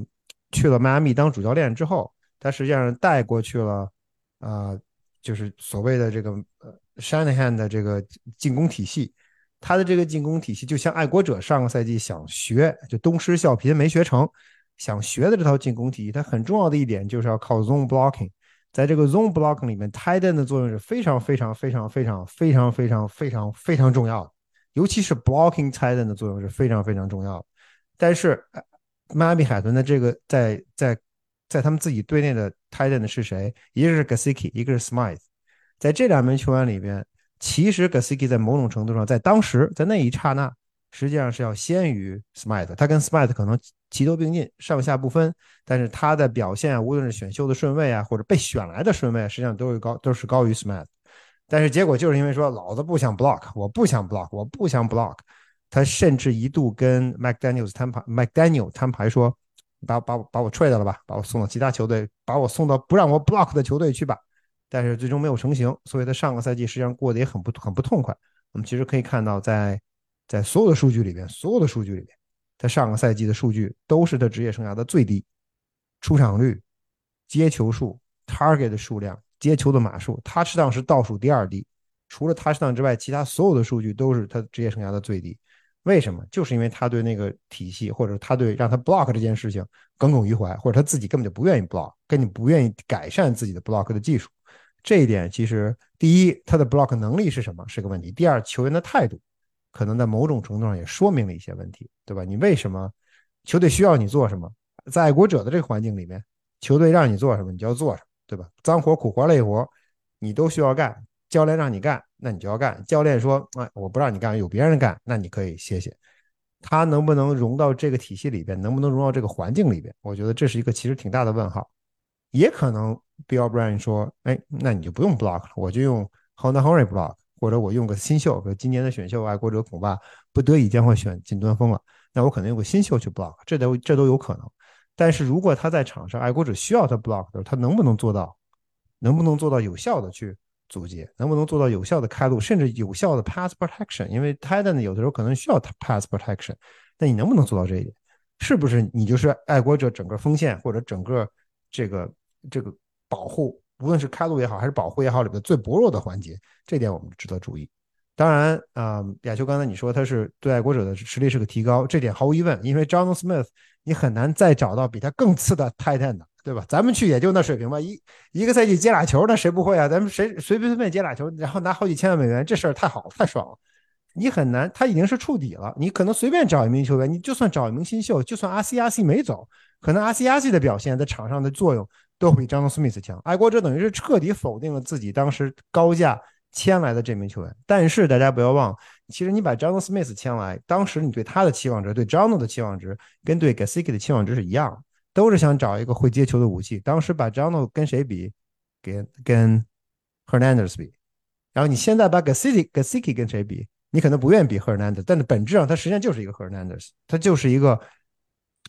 去了迈阿密当主教练之后，他实际上带过去了，啊，就是所谓的这个呃 Shanahan 的这个进攻体系。他的这个进攻体系就像爱国者上个赛季想学，就东施效颦没学成，想学的这套进攻体系。它很重要的一点就是要靠 zone blocking，在这个 zone blocking 里面，tight end 的作用是非常非常非常非常非常非常非常非常重要的，尤其是 blocking tight end 的作用是非常非常重要的。但是。迈阿密海豚的这个在在在他们自己队内的 tight end 是谁？一个是 Gasicki，一个是 Smith。在这两名球员里边，其实 Gasicki 在某种程度上，在当时在那一刹那，实际上是要先于 Smith。他跟 Smith 可能齐头并进，上下不分。但是他的表现，无论是选秀的顺位啊，或者被选来的顺位，实际上都是高，都是高于 Smith。但是结果就是因为说，老子不想 block，我不想 block，我不想 block。他甚至一度跟 McDaniel 摊牌，McDaniel 摊牌说：“把把把我 trade 了吧，把我送到其他球队，把我送到不让我 block 的球队去吧。”但是最终没有成型，所以他上个赛季实际上过得也很不很不痛快。我们其实可以看到，在在所有的数据里边，所有的数据里边，他上个赛季的数据都是他职业生涯的最低，出场率、接球数、target 的数量、接球的码数，他实际上是倒数第二低。除了他上之外，其他所有的数据都是他职业生涯的最低。为什么？就是因为他对那个体系，或者他对让他 block 这件事情耿耿于怀，或者他自己根本就不愿意 block，跟你不愿意改善自己的 block 的技术。这一点其实，第一，他的 block 能力是什么是个问题；第二，球员的态度可能在某种程度上也说明了一些问题，对吧？你为什么球队需要你做什么？在爱国者的这个环境里面，球队让你做什么，你就要做什么，对吧？脏活、苦活、累活，你都需要干。教练让你干，那你就要干。教练说：“哎，我不让你干，有别人干，那你可以歇歇。”他能不能融到这个体系里边？能不能融到这个环境里边？我觉得这是一个其实挺大的问号。也可能 Bill Bryan 说：“哎，那你就不用 block 了，我就用 Honda Henry block，或者我用个新秀，今年的选秀爱国者恐怕不得已将会选近端锋了，那我可能用个新秀去 block，这都这都有可能。但是如果他在场上，爱国者需要他 block 的时候，他能不能做到？能不能做到有效的去？”阻截能不能做到有效的开路，甚至有效的 pass protection？因为 Titan 有的时候可能需要 pass protection，那你能不能做到这一点？是不是你就是爱国者整个锋线或者整个这个这个保护，无论是开路也好，还是保护也好里边最薄弱的环节？这点我们值得注意。当然啊，亚秋刚才你说他是对爱国者的实力是个提高，这点毫无疑问，因为 John Smith 你很难再找到比他更次的 Titan 的，对吧？咱们去也就那水平吧，一一个赛季接俩球，那谁不会啊？咱们谁随随便便接俩球，然后拿好几千万美元，这事儿太好了太爽了。你很难，他已经是触底了，你可能随便找一名球员，你就算找一名新秀，就算阿西阿西没走，可能阿西阿西的表现在场上的作用都比 John Smith 强。爱国者等于是彻底否定了自己当时高价。签来的这名球员，但是大家不要忘，其实你把 John Smith 签来，当时你对他的期望值，对 John 的期望值，跟对 Gasicki 的期望值是一样，都是想找一个会接球的武器。当时把 John 跟谁比？跟跟 Hernandez 比。然后你现在把 Gasicki Gasicki 跟谁比？你可能不愿意比 Hernandez，但是本质上他实际上就是一个 Hernandez，他就是一个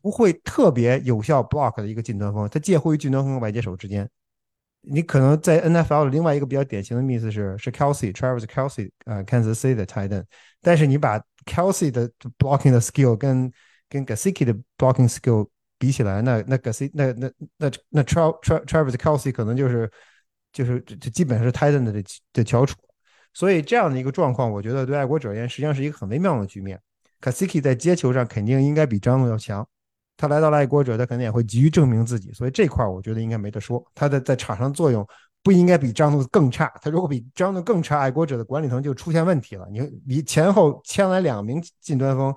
不会特别有效 block 的一个近端锋，他介乎于近端锋和外接手之间。你可能在 NFL 的另外一个比较典型的 miss 是是 Kelsey，Travis Kelsey，呃，Kansas City 的 tight end，但是你把 Kelsey 的 blocking 的 skill 跟跟 Gasicki 的 blocking skill 比起来，那那 Gasicki 那那那那 Travis Kelsey 可能就是就是这基本上是 titan 的的翘楚，所以这样的一个状况，我觉得对爱国者而言实际上是一个很微妙的局面。Gasicki 在接球上肯定应该比张龙要强。他来到了爱国者，他肯定也会急于证明自己，所以这块我觉得应该没得说。他的在场上作用不应该比张诺更差。他如果比张诺更差，爱国者的管理层就出现问题了。你你前后签来两名近端锋，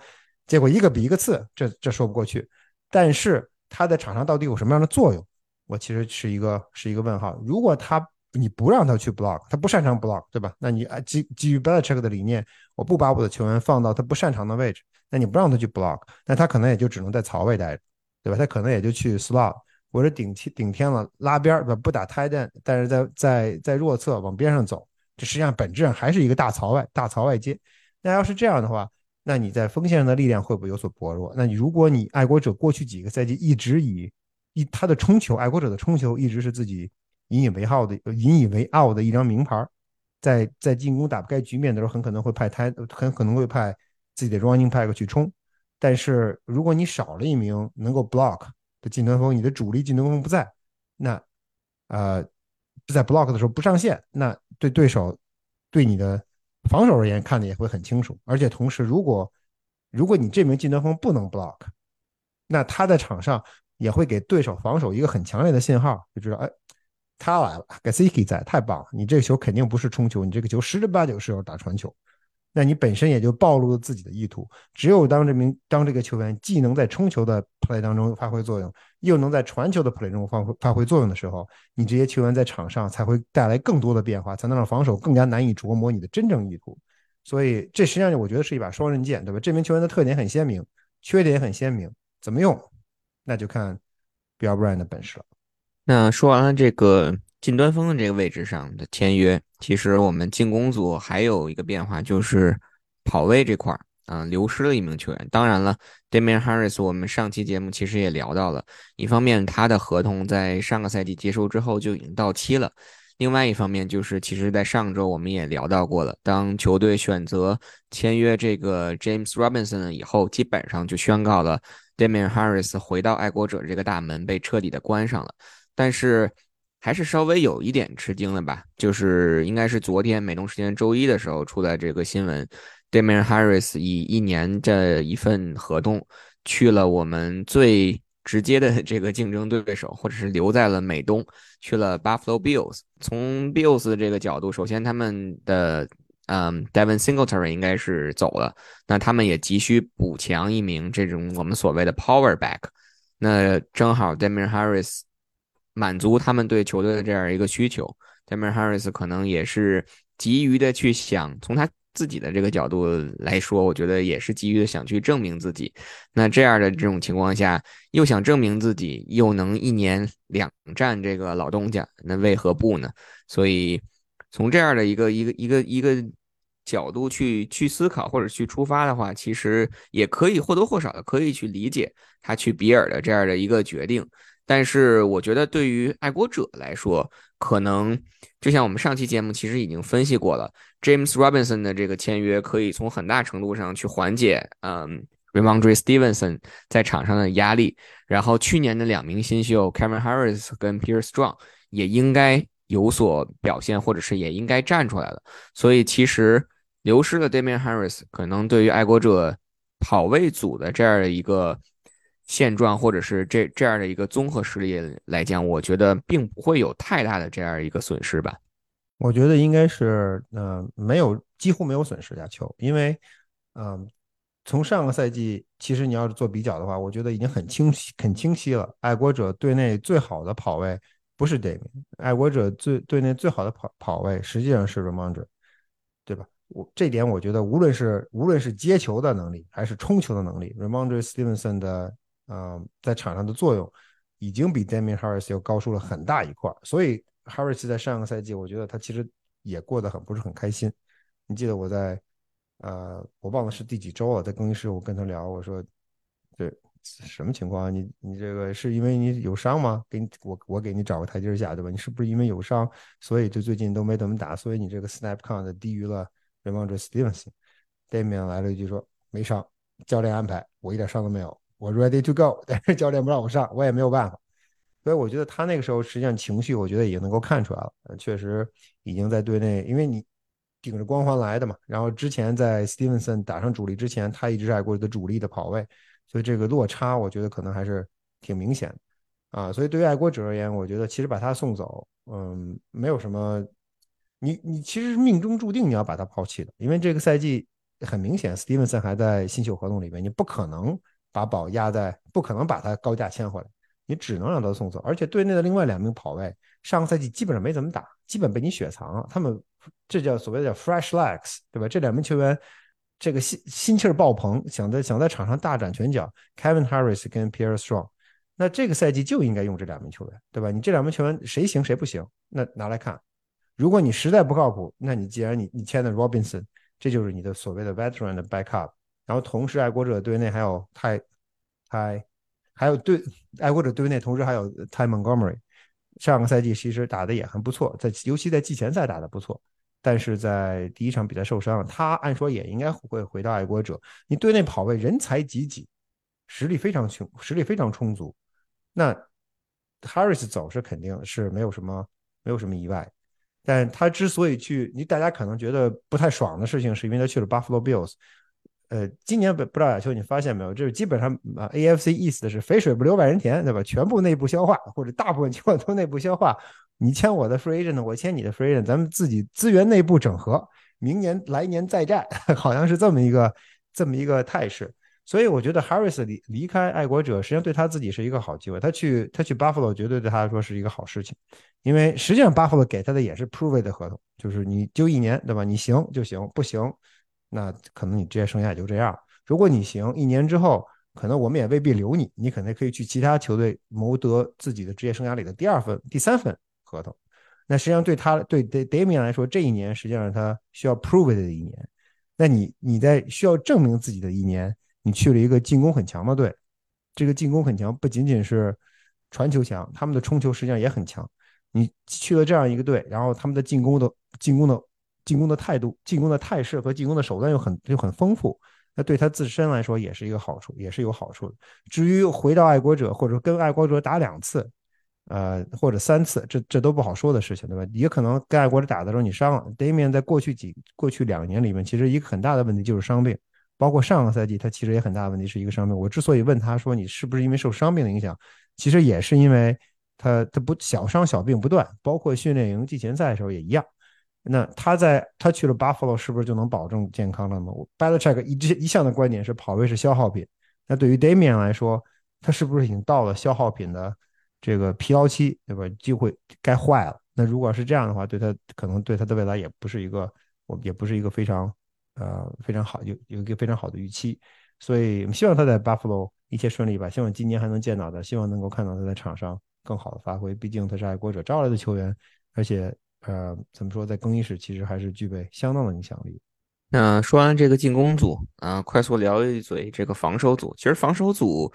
结果一个比一个次，这这说不过去。但是他在场上到底有什么样的作用，我其实是一个是一个问号。如果他你不让他去 block，他不擅长 block，对吧？那你啊基基于 Belichick 的理念，我不把我的球员放到他不擅长的位置。那你不让他去 block，那他可能也就只能在槽位待着，对吧？他可能也就去 slot 或者顶天顶天了拉边儿，不打 tight end，但是在在在弱侧往边上走，这实际上本质上还是一个大槽外大槽外接。那要是这样的话，那你在锋线上的力量会不会有所薄弱？那你如果你爱国者过去几个赛季一直以以他的冲球，爱国者的冲球一直是自己引以为傲的引以为傲的一张名牌，在在进攻打不开局面的时候，很可能会派他很可能会派。自己的 running back 去冲，但是如果你少了一名能够 block 的进攻锋，你的主力进攻锋不在，那呃在 block 的时候不上线，那对对手对你的防守而言看的也会很清楚。而且同时，如果如果你这名进攻锋不能 block，那他在场上也会给对手防守一个很强烈的信号，就知道哎他来了 g a s i k i 在，太棒了！你这个球肯定不是冲球，你这个球十之八九是要打传球。那你本身也就暴露了自己的意图。只有当这名当这个球员既能在冲球的 play 当中发挥作用，又能在传球的 play 中发挥发挥作用的时候，你这些球员在场上才会带来更多的变化，才能让防守更加难以琢磨你的真正意图。所以这实际上我觉得是一把双刃剑，对吧？这名球员的特点很鲜明，缺点也很鲜明，怎么用，那就看 Bill Brown 的本事了。那说完了这个。近端锋的这个位置上的签约，其实我们进攻组还有一个变化，就是跑位这块儿啊，流失了一名球员。当然了，Damian Harris，我们上期节目其实也聊到了，一方面他的合同在上个赛季结束之后就已经到期了，另外一方面就是，其实在上周我们也聊到过了，当球队选择签约这个 James Robinson 以后，基本上就宣告了 Damian Harris 回到爱国者这个大门被彻底的关上了。但是。还是稍微有一点吃惊的吧，就是应该是昨天美东时间周一的时候出来这个新闻，Damian Harris 以一年这一份合同去了我们最直接的这个竞争对手，或者是留在了美东，去了 Buffalo Bills。从 Bills 这个角度，首先他们的嗯 Devin Singletary 应该是走了，那他们也急需补强一名这种我们所谓的 Power Back，那正好 Damian Harris。满足他们对球队的这样一个需求 d a m i n Harris 可能也是急于的去想，从他自己的这个角度来说，我觉得也是急于的想去证明自己。那这样的这种情况下，又想证明自己，又能一年两战这个老东家，那为何不呢？所以从这样的一个一个一个一个角度去去思考或者去出发的话，其实也可以或多或少的可以去理解他去比尔的这样的一个决定。但是我觉得，对于爱国者来说，可能就像我们上期节目其实已经分析过了，James Robinson 的这个签约可以从很大程度上去缓解，嗯，Ramondre Stevenson 在场上的压力。然后去年的两名新秀 Kevin Harris 跟 Pierce Strong 也应该有所表现，或者是也应该站出来了。所以其实。流失了 Damian Harris，可能对于爱国者跑位组的这样的一个现状，或者是这这样的一个综合实力来讲，我觉得并不会有太大的这样一个损失吧。我觉得应该是，嗯，没有几乎没有损失亚球，因为，嗯，从上个赛季，其实你要是做比较的话，我觉得已经很清晰、很清晰了。爱国者队内最好的跑位不是 Damian，爱国者最队内最好的跑跑位实际上是 Ramondre，对吧？我这点我觉得，无论是无论是接球的能力，还是冲球的能力，Ramondre Stevenson 的，嗯，在场上的作用已经比 Damian Harris 要高出了很大一块，所以。Harris 在上个赛季，我觉得他其实也过得很不是很开心。你记得我在呃，我忘了是第几周了，在更衣室我跟他聊，我说这什么情况？你你这个是因为你有伤吗？给你我我给你找个台阶下，对吧？你是不是因为有伤，所以就最近都没怎么打，所以你这个 Snap Count 低于了 r a m o n d Stevenson。Damian 来了一句说没伤，教练安排，我一点伤都没有，我 Ready to go，但是教练不让我上，我也没有办法。所以我觉得他那个时候实际上情绪，我觉得也能够看出来了。确实已经在队内，因为你顶着光环来的嘛。然后之前在 Stevenson 打上主力之前，他一直是爱国者主力的跑位，所以这个落差我觉得可能还是挺明显的啊。所以对于爱国者而言，我觉得其实把他送走，嗯，没有什么。你你其实是命中注定你要把他抛弃的，因为这个赛季很明显，Stevenson 还在新秀合同里面，你不可能把宝压在，不可能把他高价签回来。你只能让他送走，而且队内的另外两名跑位上个赛季基本上没怎么打，基本被你雪藏了。他们这叫所谓的叫 fresh legs，对吧？这两名球员这个心心气儿爆棚，想在想在场上大展拳脚。Kevin Harris 跟 Pierre Strong，那这个赛季就应该用这两名球员，对吧？你这两名球员谁行谁不行？那拿来看，如果你实在不靠谱，那你既然你你签的 Robinson，这就是你的所谓的 veteran 的 backup。然后同时爱国者队内还有泰泰。还有对爱国者队内，同时还有 Ty Montgomery，上个赛季其实打的也很不错，在尤其在季前赛打的不错，但是在第一场比赛受伤了。他按说也应该会回到爱国者。你队内跑位人才济济，实力非常充，实力非常充足。那 Harris 走是肯定是没有什么没有什么意外，但他之所以去，你大家可能觉得不太爽的事情，是因为他去了 Buffalo Bills。呃，今年不不知道亚秋你发现没有，就是基本上啊，AFC 意思的是肥水不流外人田，对吧？全部内部消化，或者大部分情况都内部消化。你签我的 free agent，我签你的 free agent，咱们自己资源内部整合，明年来年再战，好像是这么一个这么一个态势。所以我觉得 Harris 离离开爱国者，实际上对他自己是一个好机会。他去他去 Buffalo 绝对对他来说是一个好事情，因为实际上 Buffalo 给他的也是 prove 的合同，就是你就一年，对吧？你行就行，不行。那可能你职业生涯也就这样。如果你行，一年之后，可能我们也未必留你，你可能可以去其他球队谋得自己的职业生涯里的第二份、第三份合同。那实际上对他对 Damian 来说，这一年实际上是他需要 prove 的一年。那你你在需要证明自己的一年，你去了一个进攻很强的队，这个进攻很强，不仅仅是传球强，他们的冲球实际上也很强。你去了这样一个队，然后他们的进攻的进攻的。进攻的态度、进攻的态势和进攻的手段又很又很丰富，那对他自身来说也是一个好处，也是有好处的。至于回到爱国者，或者跟爱国者打两次，呃，或者三次，这这都不好说的事情，对吧？也可能跟爱国者打的时候你伤了。Damian 在过去几过去两年里面，其实一个很大的问题就是伤病，包括上个赛季他其实也很大的问题是一个伤病。我之所以问他说你是不是因为受伤病的影响，其实也是因为他他不小伤小病不断，包括训练营、季前赛的时候也一样。那他在他去了 Buffalo 是不是就能保证健康了吗？Belichick 一一向的观点是跑位是消耗品。那对于 Damian 来说，他是不是已经到了消耗品的这个疲劳期，对吧？就会该坏了。那如果是这样的话，对他可能对他的未来也不是一个，我也不是一个非常呃非常好有有一个非常好的预期。所以我们希望他在 Buffalo 一切顺利吧。希望今年还能见到他，希望能够看到他在场上更好的发挥。毕竟他是爱国者招来的球员，而且。呃，怎么说，在更衣室其实还是具备相当的影响力。那说完这个进攻组啊，快速聊一嘴这个防守组。其实防守组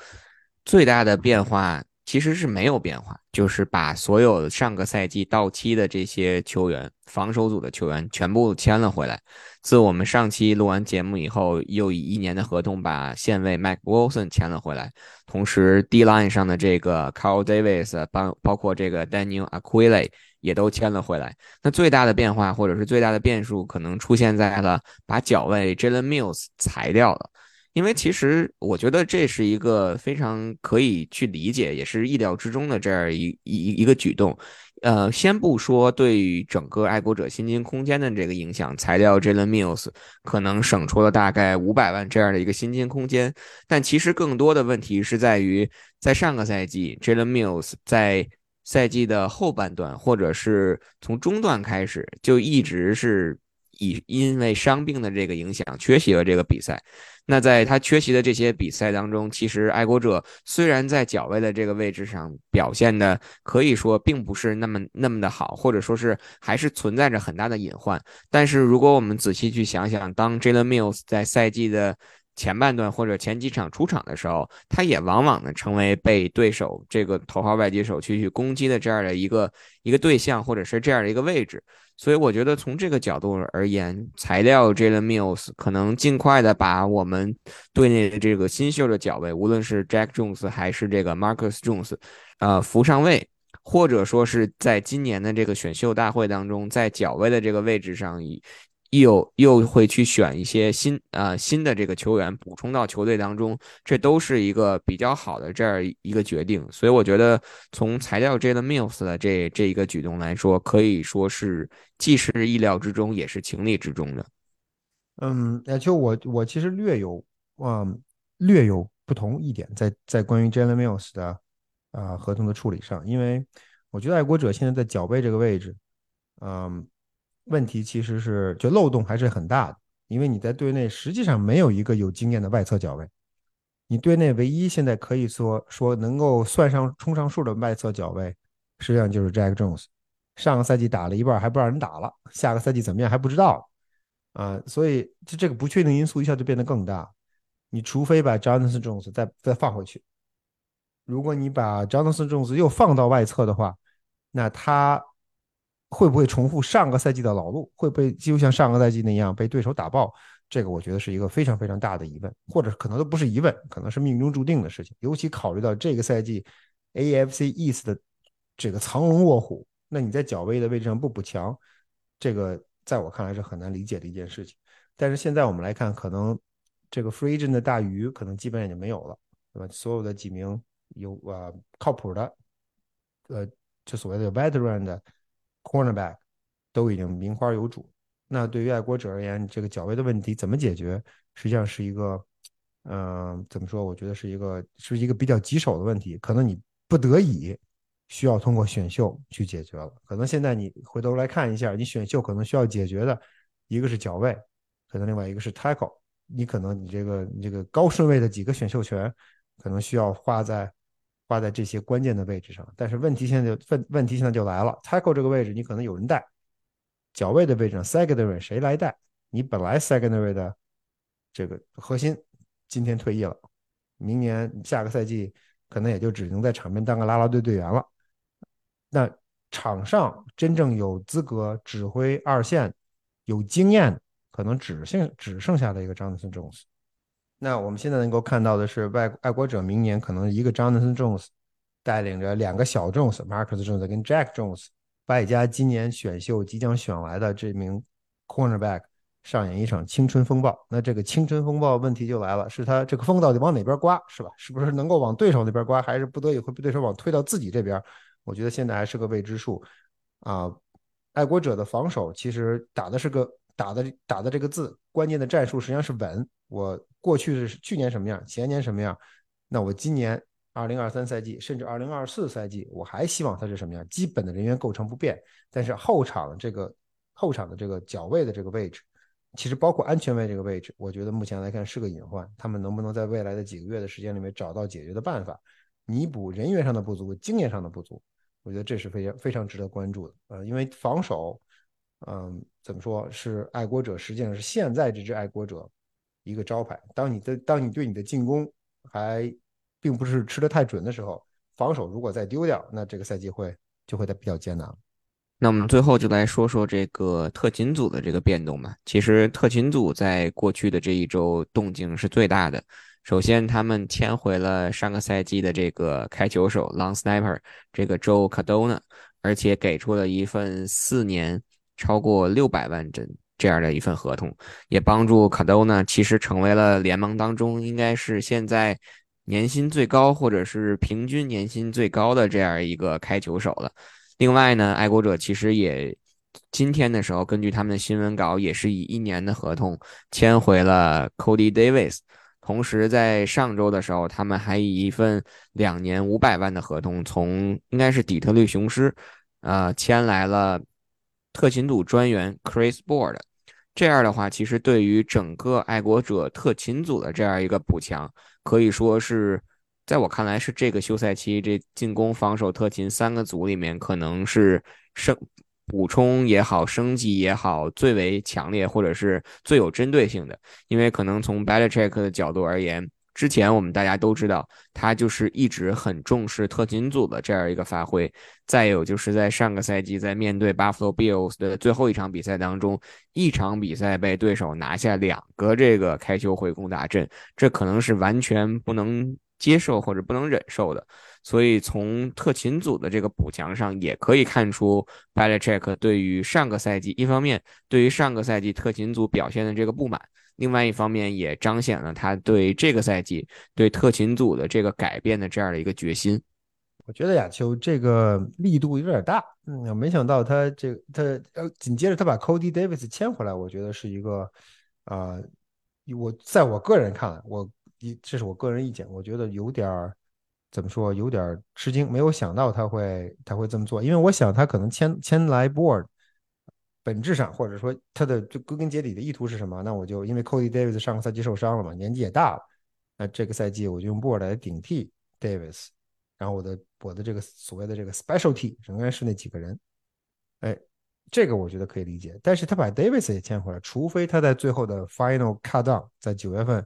最大的变化，其实是没有变化，就是把所有上个赛季到期的这些球员，防守组的球员全部签了回来。自我们上期录完节目以后，又以一年的合同把线位 Mike Wilson 签了回来，同时 D line 上的这个 Carl Davis 包包括这个 Daniel Aquile 也都签了回来。那最大的变化或者是最大的变数，可能出现在了把脚位 Jalen Mills 裁掉了。因为其实我觉得这是一个非常可以去理解，也是意料之中的这样一一一个举动。呃，先不说对于整个爱国者薪金空间的这个影响，裁掉 Jalen Mills 可能省出了大概五百万这样的一个薪金空间，但其实更多的问题是在于，在上个赛季 Jalen Mills 在赛季的后半段，或者是从中段开始，就一直是以因为伤病的这个影响缺席了这个比赛。那在他缺席的这些比赛当中，其实爱国者虽然在脚位的这个位置上表现的可以说并不是那么那么的好，或者说是还是存在着很大的隐患。但是如果我们仔细去想想，当 Jalen Mills 在赛季的前半段或者前几场出场的时候，他也往往呢成为被对手这个头号外接手去去攻击的这样的一个一个对象，或者是这样的一个位置。所以我觉得从这个角度而言，材料 Jalen Mills 可能尽快的把我们队内的这个新秀的脚位，无论是 Jack Jones 还是这个 Marcus Jones，呃，扶上位，或者说是在今年的这个选秀大会当中，在脚位的这个位置上以。又又会去选一些新啊新的这个球员补充到球队当中，这都是一个比较好的这样一个决定。所以我觉得从裁掉 Jalen Mills 的这这一个举动来说，可以说是既是意料之中，也是情理之中的。嗯，那就我我其实略有啊略有不同一点，在在关于 Jalen Mills 的啊合同的处理上，因为我觉得爱国者现在在脚背这个位置，嗯。问题其实是就漏洞还是很大的，因为你在队内实际上没有一个有经验的外侧脚位，你队内唯一现在可以说说能够算上冲上数的外侧脚位，实际上就是 Jack Jones。上个赛季打了一半还不让人打了，下个赛季怎么样还不知道啊，所以就这个不确定因素一下就变得更大。你除非把 Jonathan Jones 再再放回去，如果你把 Jonathan Jones 又放到外侧的话，那他。会不会重复上个赛季的老路？会不会就像上个赛季那样被对手打爆？这个我觉得是一个非常非常大的疑问，或者可能都不是疑问，可能是命中注定的事情。尤其考虑到这个赛季 AFC East 的这个藏龙卧虎，那你在脚位的位置上不补强，这个在我看来是很难理解的一件事情。但是现在我们来看，可能这个 Free Agent 的大鱼可能基本上已经没有了，对吧？所有的几名有啊靠谱的，呃，就所谓的 Veteran 的。Cornerback 都已经名花有主，那对于爱国者而言，这个脚位的问题怎么解决？实际上是一个，嗯，怎么说？我觉得是一个是一个比较棘手的问题，可能你不得已需要通过选秀去解决了。可能现在你回头来看一下，你选秀可能需要解决的一个是脚位，可能另外一个是 Tackle，你可能你这个你这个高顺位的几个选秀权，可能需要花在。挂在这些关键的位置上，但是问题现在就问问题现在就来了，tackle 这个位置你可能有人带，脚位的位置上 secondary 谁来带？你本来 secondary 的这个核心今天退役了，明年下个赛季可能也就只能在场边当个拉拉队队员了。那场上真正有资格指挥二线、有经验，可能只剩只剩下的一个 Jonathan Jones。那我们现在能够看到的是，外爱国者明年可能一个 Jonathan Jones 带领着两个小 Jones，Marcus Jones 跟 Jack Jones，外加今年选秀即将选来的这名 Cornerback 上演一场青春风暴。那这个青春风暴问题就来了，是他这个风到底往哪边刮，是吧？是不是能够往对手那边刮，还是不得已会被对手往推到自己这边？我觉得现在还是个未知数啊。爱国者的防守其实打的是个打的打的这个字，关键的战术实际上是稳。我过去是去年什么样，前年什么样，那我今年二零二三赛季，甚至二零二四赛季，我还希望它是什么样？基本的人员构成不变，但是后场这个后场的这个脚位的这个位置，其实包括安全位这个位置，我觉得目前来看是个隐患。他们能不能在未来的几个月的时间里面找到解决的办法，弥补人员上的不足、经验上的不足？我觉得这是非常非常值得关注的。呃，因为防守，嗯，怎么说是爱国者，实际上是现在这支爱国者。一个招牌。当你的当你对你的进攻还并不是吃的太准的时候，防守如果再丢掉，那这个赛季会就会比较艰难。那我们最后就来说说这个特勤组的这个变动吧。其实特勤组在过去的这一周动静是最大的。首先，他们签回了上个赛季的这个开球手 Long Sniper 这个 Joe Cardona，而且给出了一份四年超过六百万帧这样的一份合同，也帮助卡兜呢其实成为了联盟当中应该是现在年薪最高或者是平均年薪最高的这样一个开球手了。另外呢，爱国者其实也今天的时候，根据他们的新闻稿，也是以一年的合同签回了 Cody Davis。同时，在上周的时候，他们还以一份两年五百万的合同，从应该是底特律雄狮，呃，签来了特勤组专员 Chris Board。这样的话，其实对于整个爱国者特勤组的这样一个补强，可以说是。在我看来，是这个休赛期这进攻、防守、特勤三个组里面，可能是升补充也好，升级也好，最为强烈或者是最有针对性的。因为可能从 b a l a c h e c k 的角度而言，之前我们大家都知道，他就是一直很重视特勤组的这样一个发挥。再有就是在上个赛季，在面对 Buffalo Bills 的最后一场比赛当中，一场比赛被对手拿下两个这个开球回攻大阵，这可能是完全不能。接受或者不能忍受的，所以从特勤组的这个补强上，也可以看出 Belichick 对于上个赛季，一方面对于上个赛季特勤组表现的这个不满，另外一方面也彰显了他对这个赛季对特勤组的这个改变的这样的一个决心。我觉得亚秋这个力度有点大，嗯，没想到他这他呃紧接着他把 Cody Davis 签回来，我觉得是一个啊，我在我个人看来，我。一，这是我个人意见，我觉得有点儿怎么说，有点吃惊，没有想到他会他会这么做，因为我想他可能签签来 board，本质上或者说他的就归根结底的意图是什么？那我就因为 Cody Davis 上个赛季受伤了嘛，年纪也大了，那这个赛季我就用 board 来顶替 Davis，然后我的我的这个所谓的这个 specialty 仍然是那几个人，哎，这个我觉得可以理解，但是他把 Davis 也签回来，除非他在最后的 final cut down 在九月份。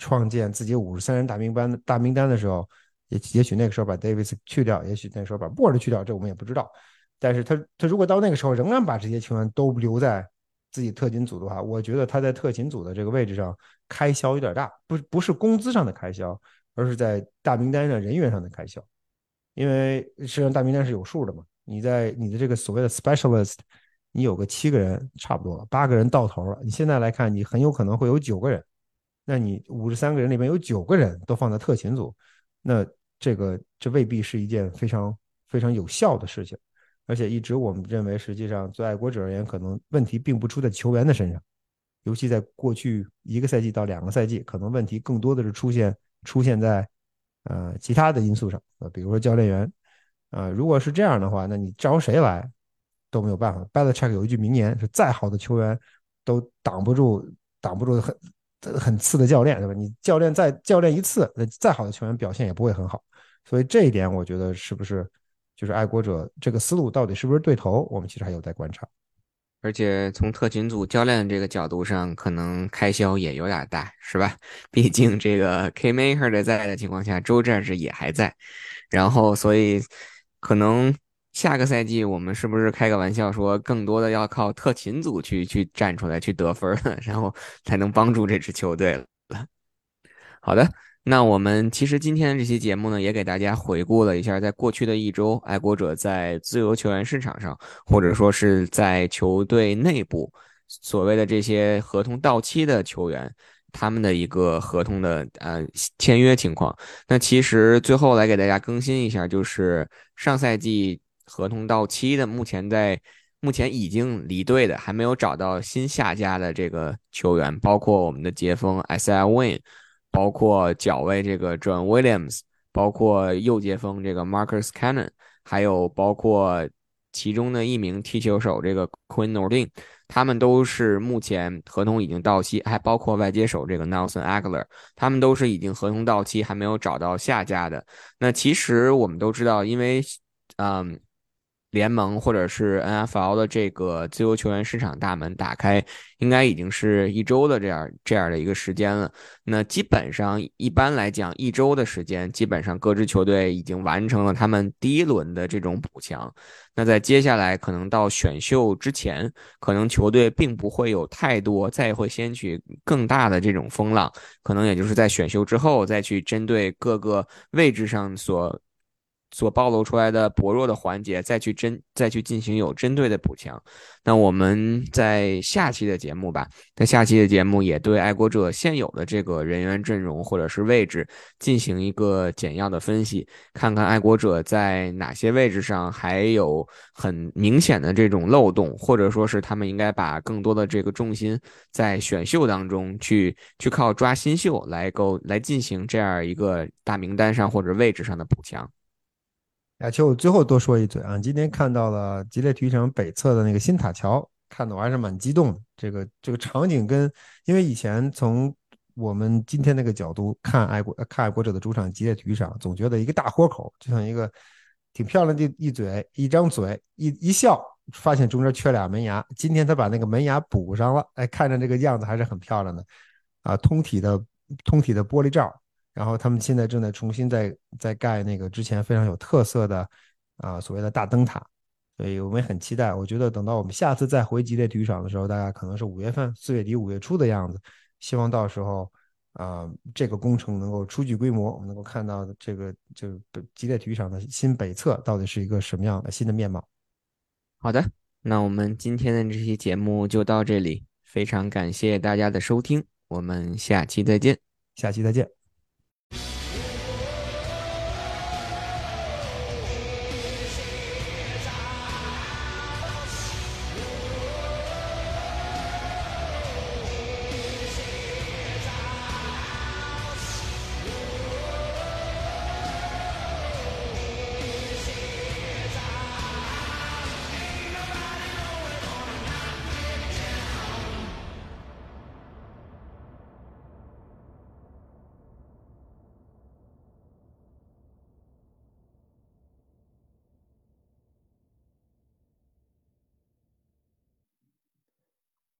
创建自己五十三人大名单大名单的时候，也也许那个时候把 Davis 去掉，也许那时候把 Board 去掉，这我们也不知道。但是他他如果到那个时候仍然把这些球员都留在自己特勤组的话，我觉得他在特勤组的这个位置上开销有点大，不不是工资上的开销，而是在大名单上人员上的开销。因为实际上大名单是有数的嘛，你在你的这个所谓的 Specialist，你有个七个人差不多了，八个人到头了，你现在来看，你很有可能会有九个人。那你五十三个人里面有九个人都放在特勤组，那这个这未必是一件非常非常有效的事情，而且一直我们认为，实际上对爱国者而言，可能问题并不出在球员的身上，尤其在过去一个赛季到两个赛季，可能问题更多的是出现出现在呃其他的因素上，呃，比如说教练员，呃，如果是这样的话，那你招谁来都没有办法。Belichick 有一句名言是：再好的球员都挡不住挡不住很。很次的教练，对吧？你教练再教练一次，那再好的球员表现也不会很好。所以这一点，我觉得是不是就是爱国者这个思路到底是不是对头？我们其实还有待观察。而且从特勤组教练这个角度上，可能开销也有点大，是吧？毕竟这个 K Maker 的在的情况下，周战士也还在，然后所以可能。下个赛季我们是不是开个玩笑说，更多的要靠特勤组去去站出来去得分然后才能帮助这支球队了。好的，那我们其实今天的这期节目呢，也给大家回顾了一下，在过去的一周，爱国者在自由球员市场上，或者说是在球队内部，所谓的这些合同到期的球员，他们的一个合同的呃签约情况。那其实最后来给大家更新一下，就是上赛季。合同到期的，目前在目前已经离队的，还没有找到新下家的这个球员，包括我们的杰锋 S. I. Win，包括脚卫这个 John Williams，包括右接锋这个 Marcus Cannon，还有包括其中的一名踢球手这个 Quinn Nordin，他们都是目前合同已经到期，还包括外接手这个 Nelson Aguilar，他们都是已经合同到期，还没有找到下家的。那其实我们都知道，因为嗯。联盟或者是 NFL 的这个自由球员市场大门打开，应该已经是一周的这样这样的一个时间了。那基本上一般来讲，一周的时间，基本上各支球队已经完成了他们第一轮的这种补强。那在接下来可能到选秀之前，可能球队并不会有太多再会掀起更大的这种风浪，可能也就是在选秀之后再去针对各个位置上所。所暴露出来的薄弱的环节，再去针再去进行有针对的补强。那我们在下期的节目吧，在下期的节目也对爱国者现有的这个人员阵容或者是位置进行一个简要的分析，看看爱国者在哪些位置上还有很明显的这种漏洞，或者说是他们应该把更多的这个重心在选秀当中去去靠抓新秀来够来进行这样一个大名单上或者位置上的补强。亚秋，我最后多说一嘴啊！今天看到了吉列体育场北侧的那个新塔桥，看的我还是蛮激动的。这个这个场景跟，因为以前从我们今天那个角度看爱国看爱国者的主场吉列体育场，总觉得一个大豁口，就像一个挺漂亮的一嘴一张嘴一一笑，发现中间缺俩门牙。今天他把那个门牙补上了，哎，看着这个样子还是很漂亮的啊！通体的通体的玻璃罩。然后他们现在正在重新在在盖那个之前非常有特色的啊所谓的大灯塔，所以我们也很期待。我觉得等到我们下次再回吉列体育场的时候，大概可能是五月份、四月底、五月初的样子。希望到时候啊这个工程能够初具规模，我们能够看到这个就是吉列体育场的新北侧到底是一个什么样的新的面貌。好的，那我们今天的这期节目就到这里，非常感谢大家的收听，我们下期再见，下期再见。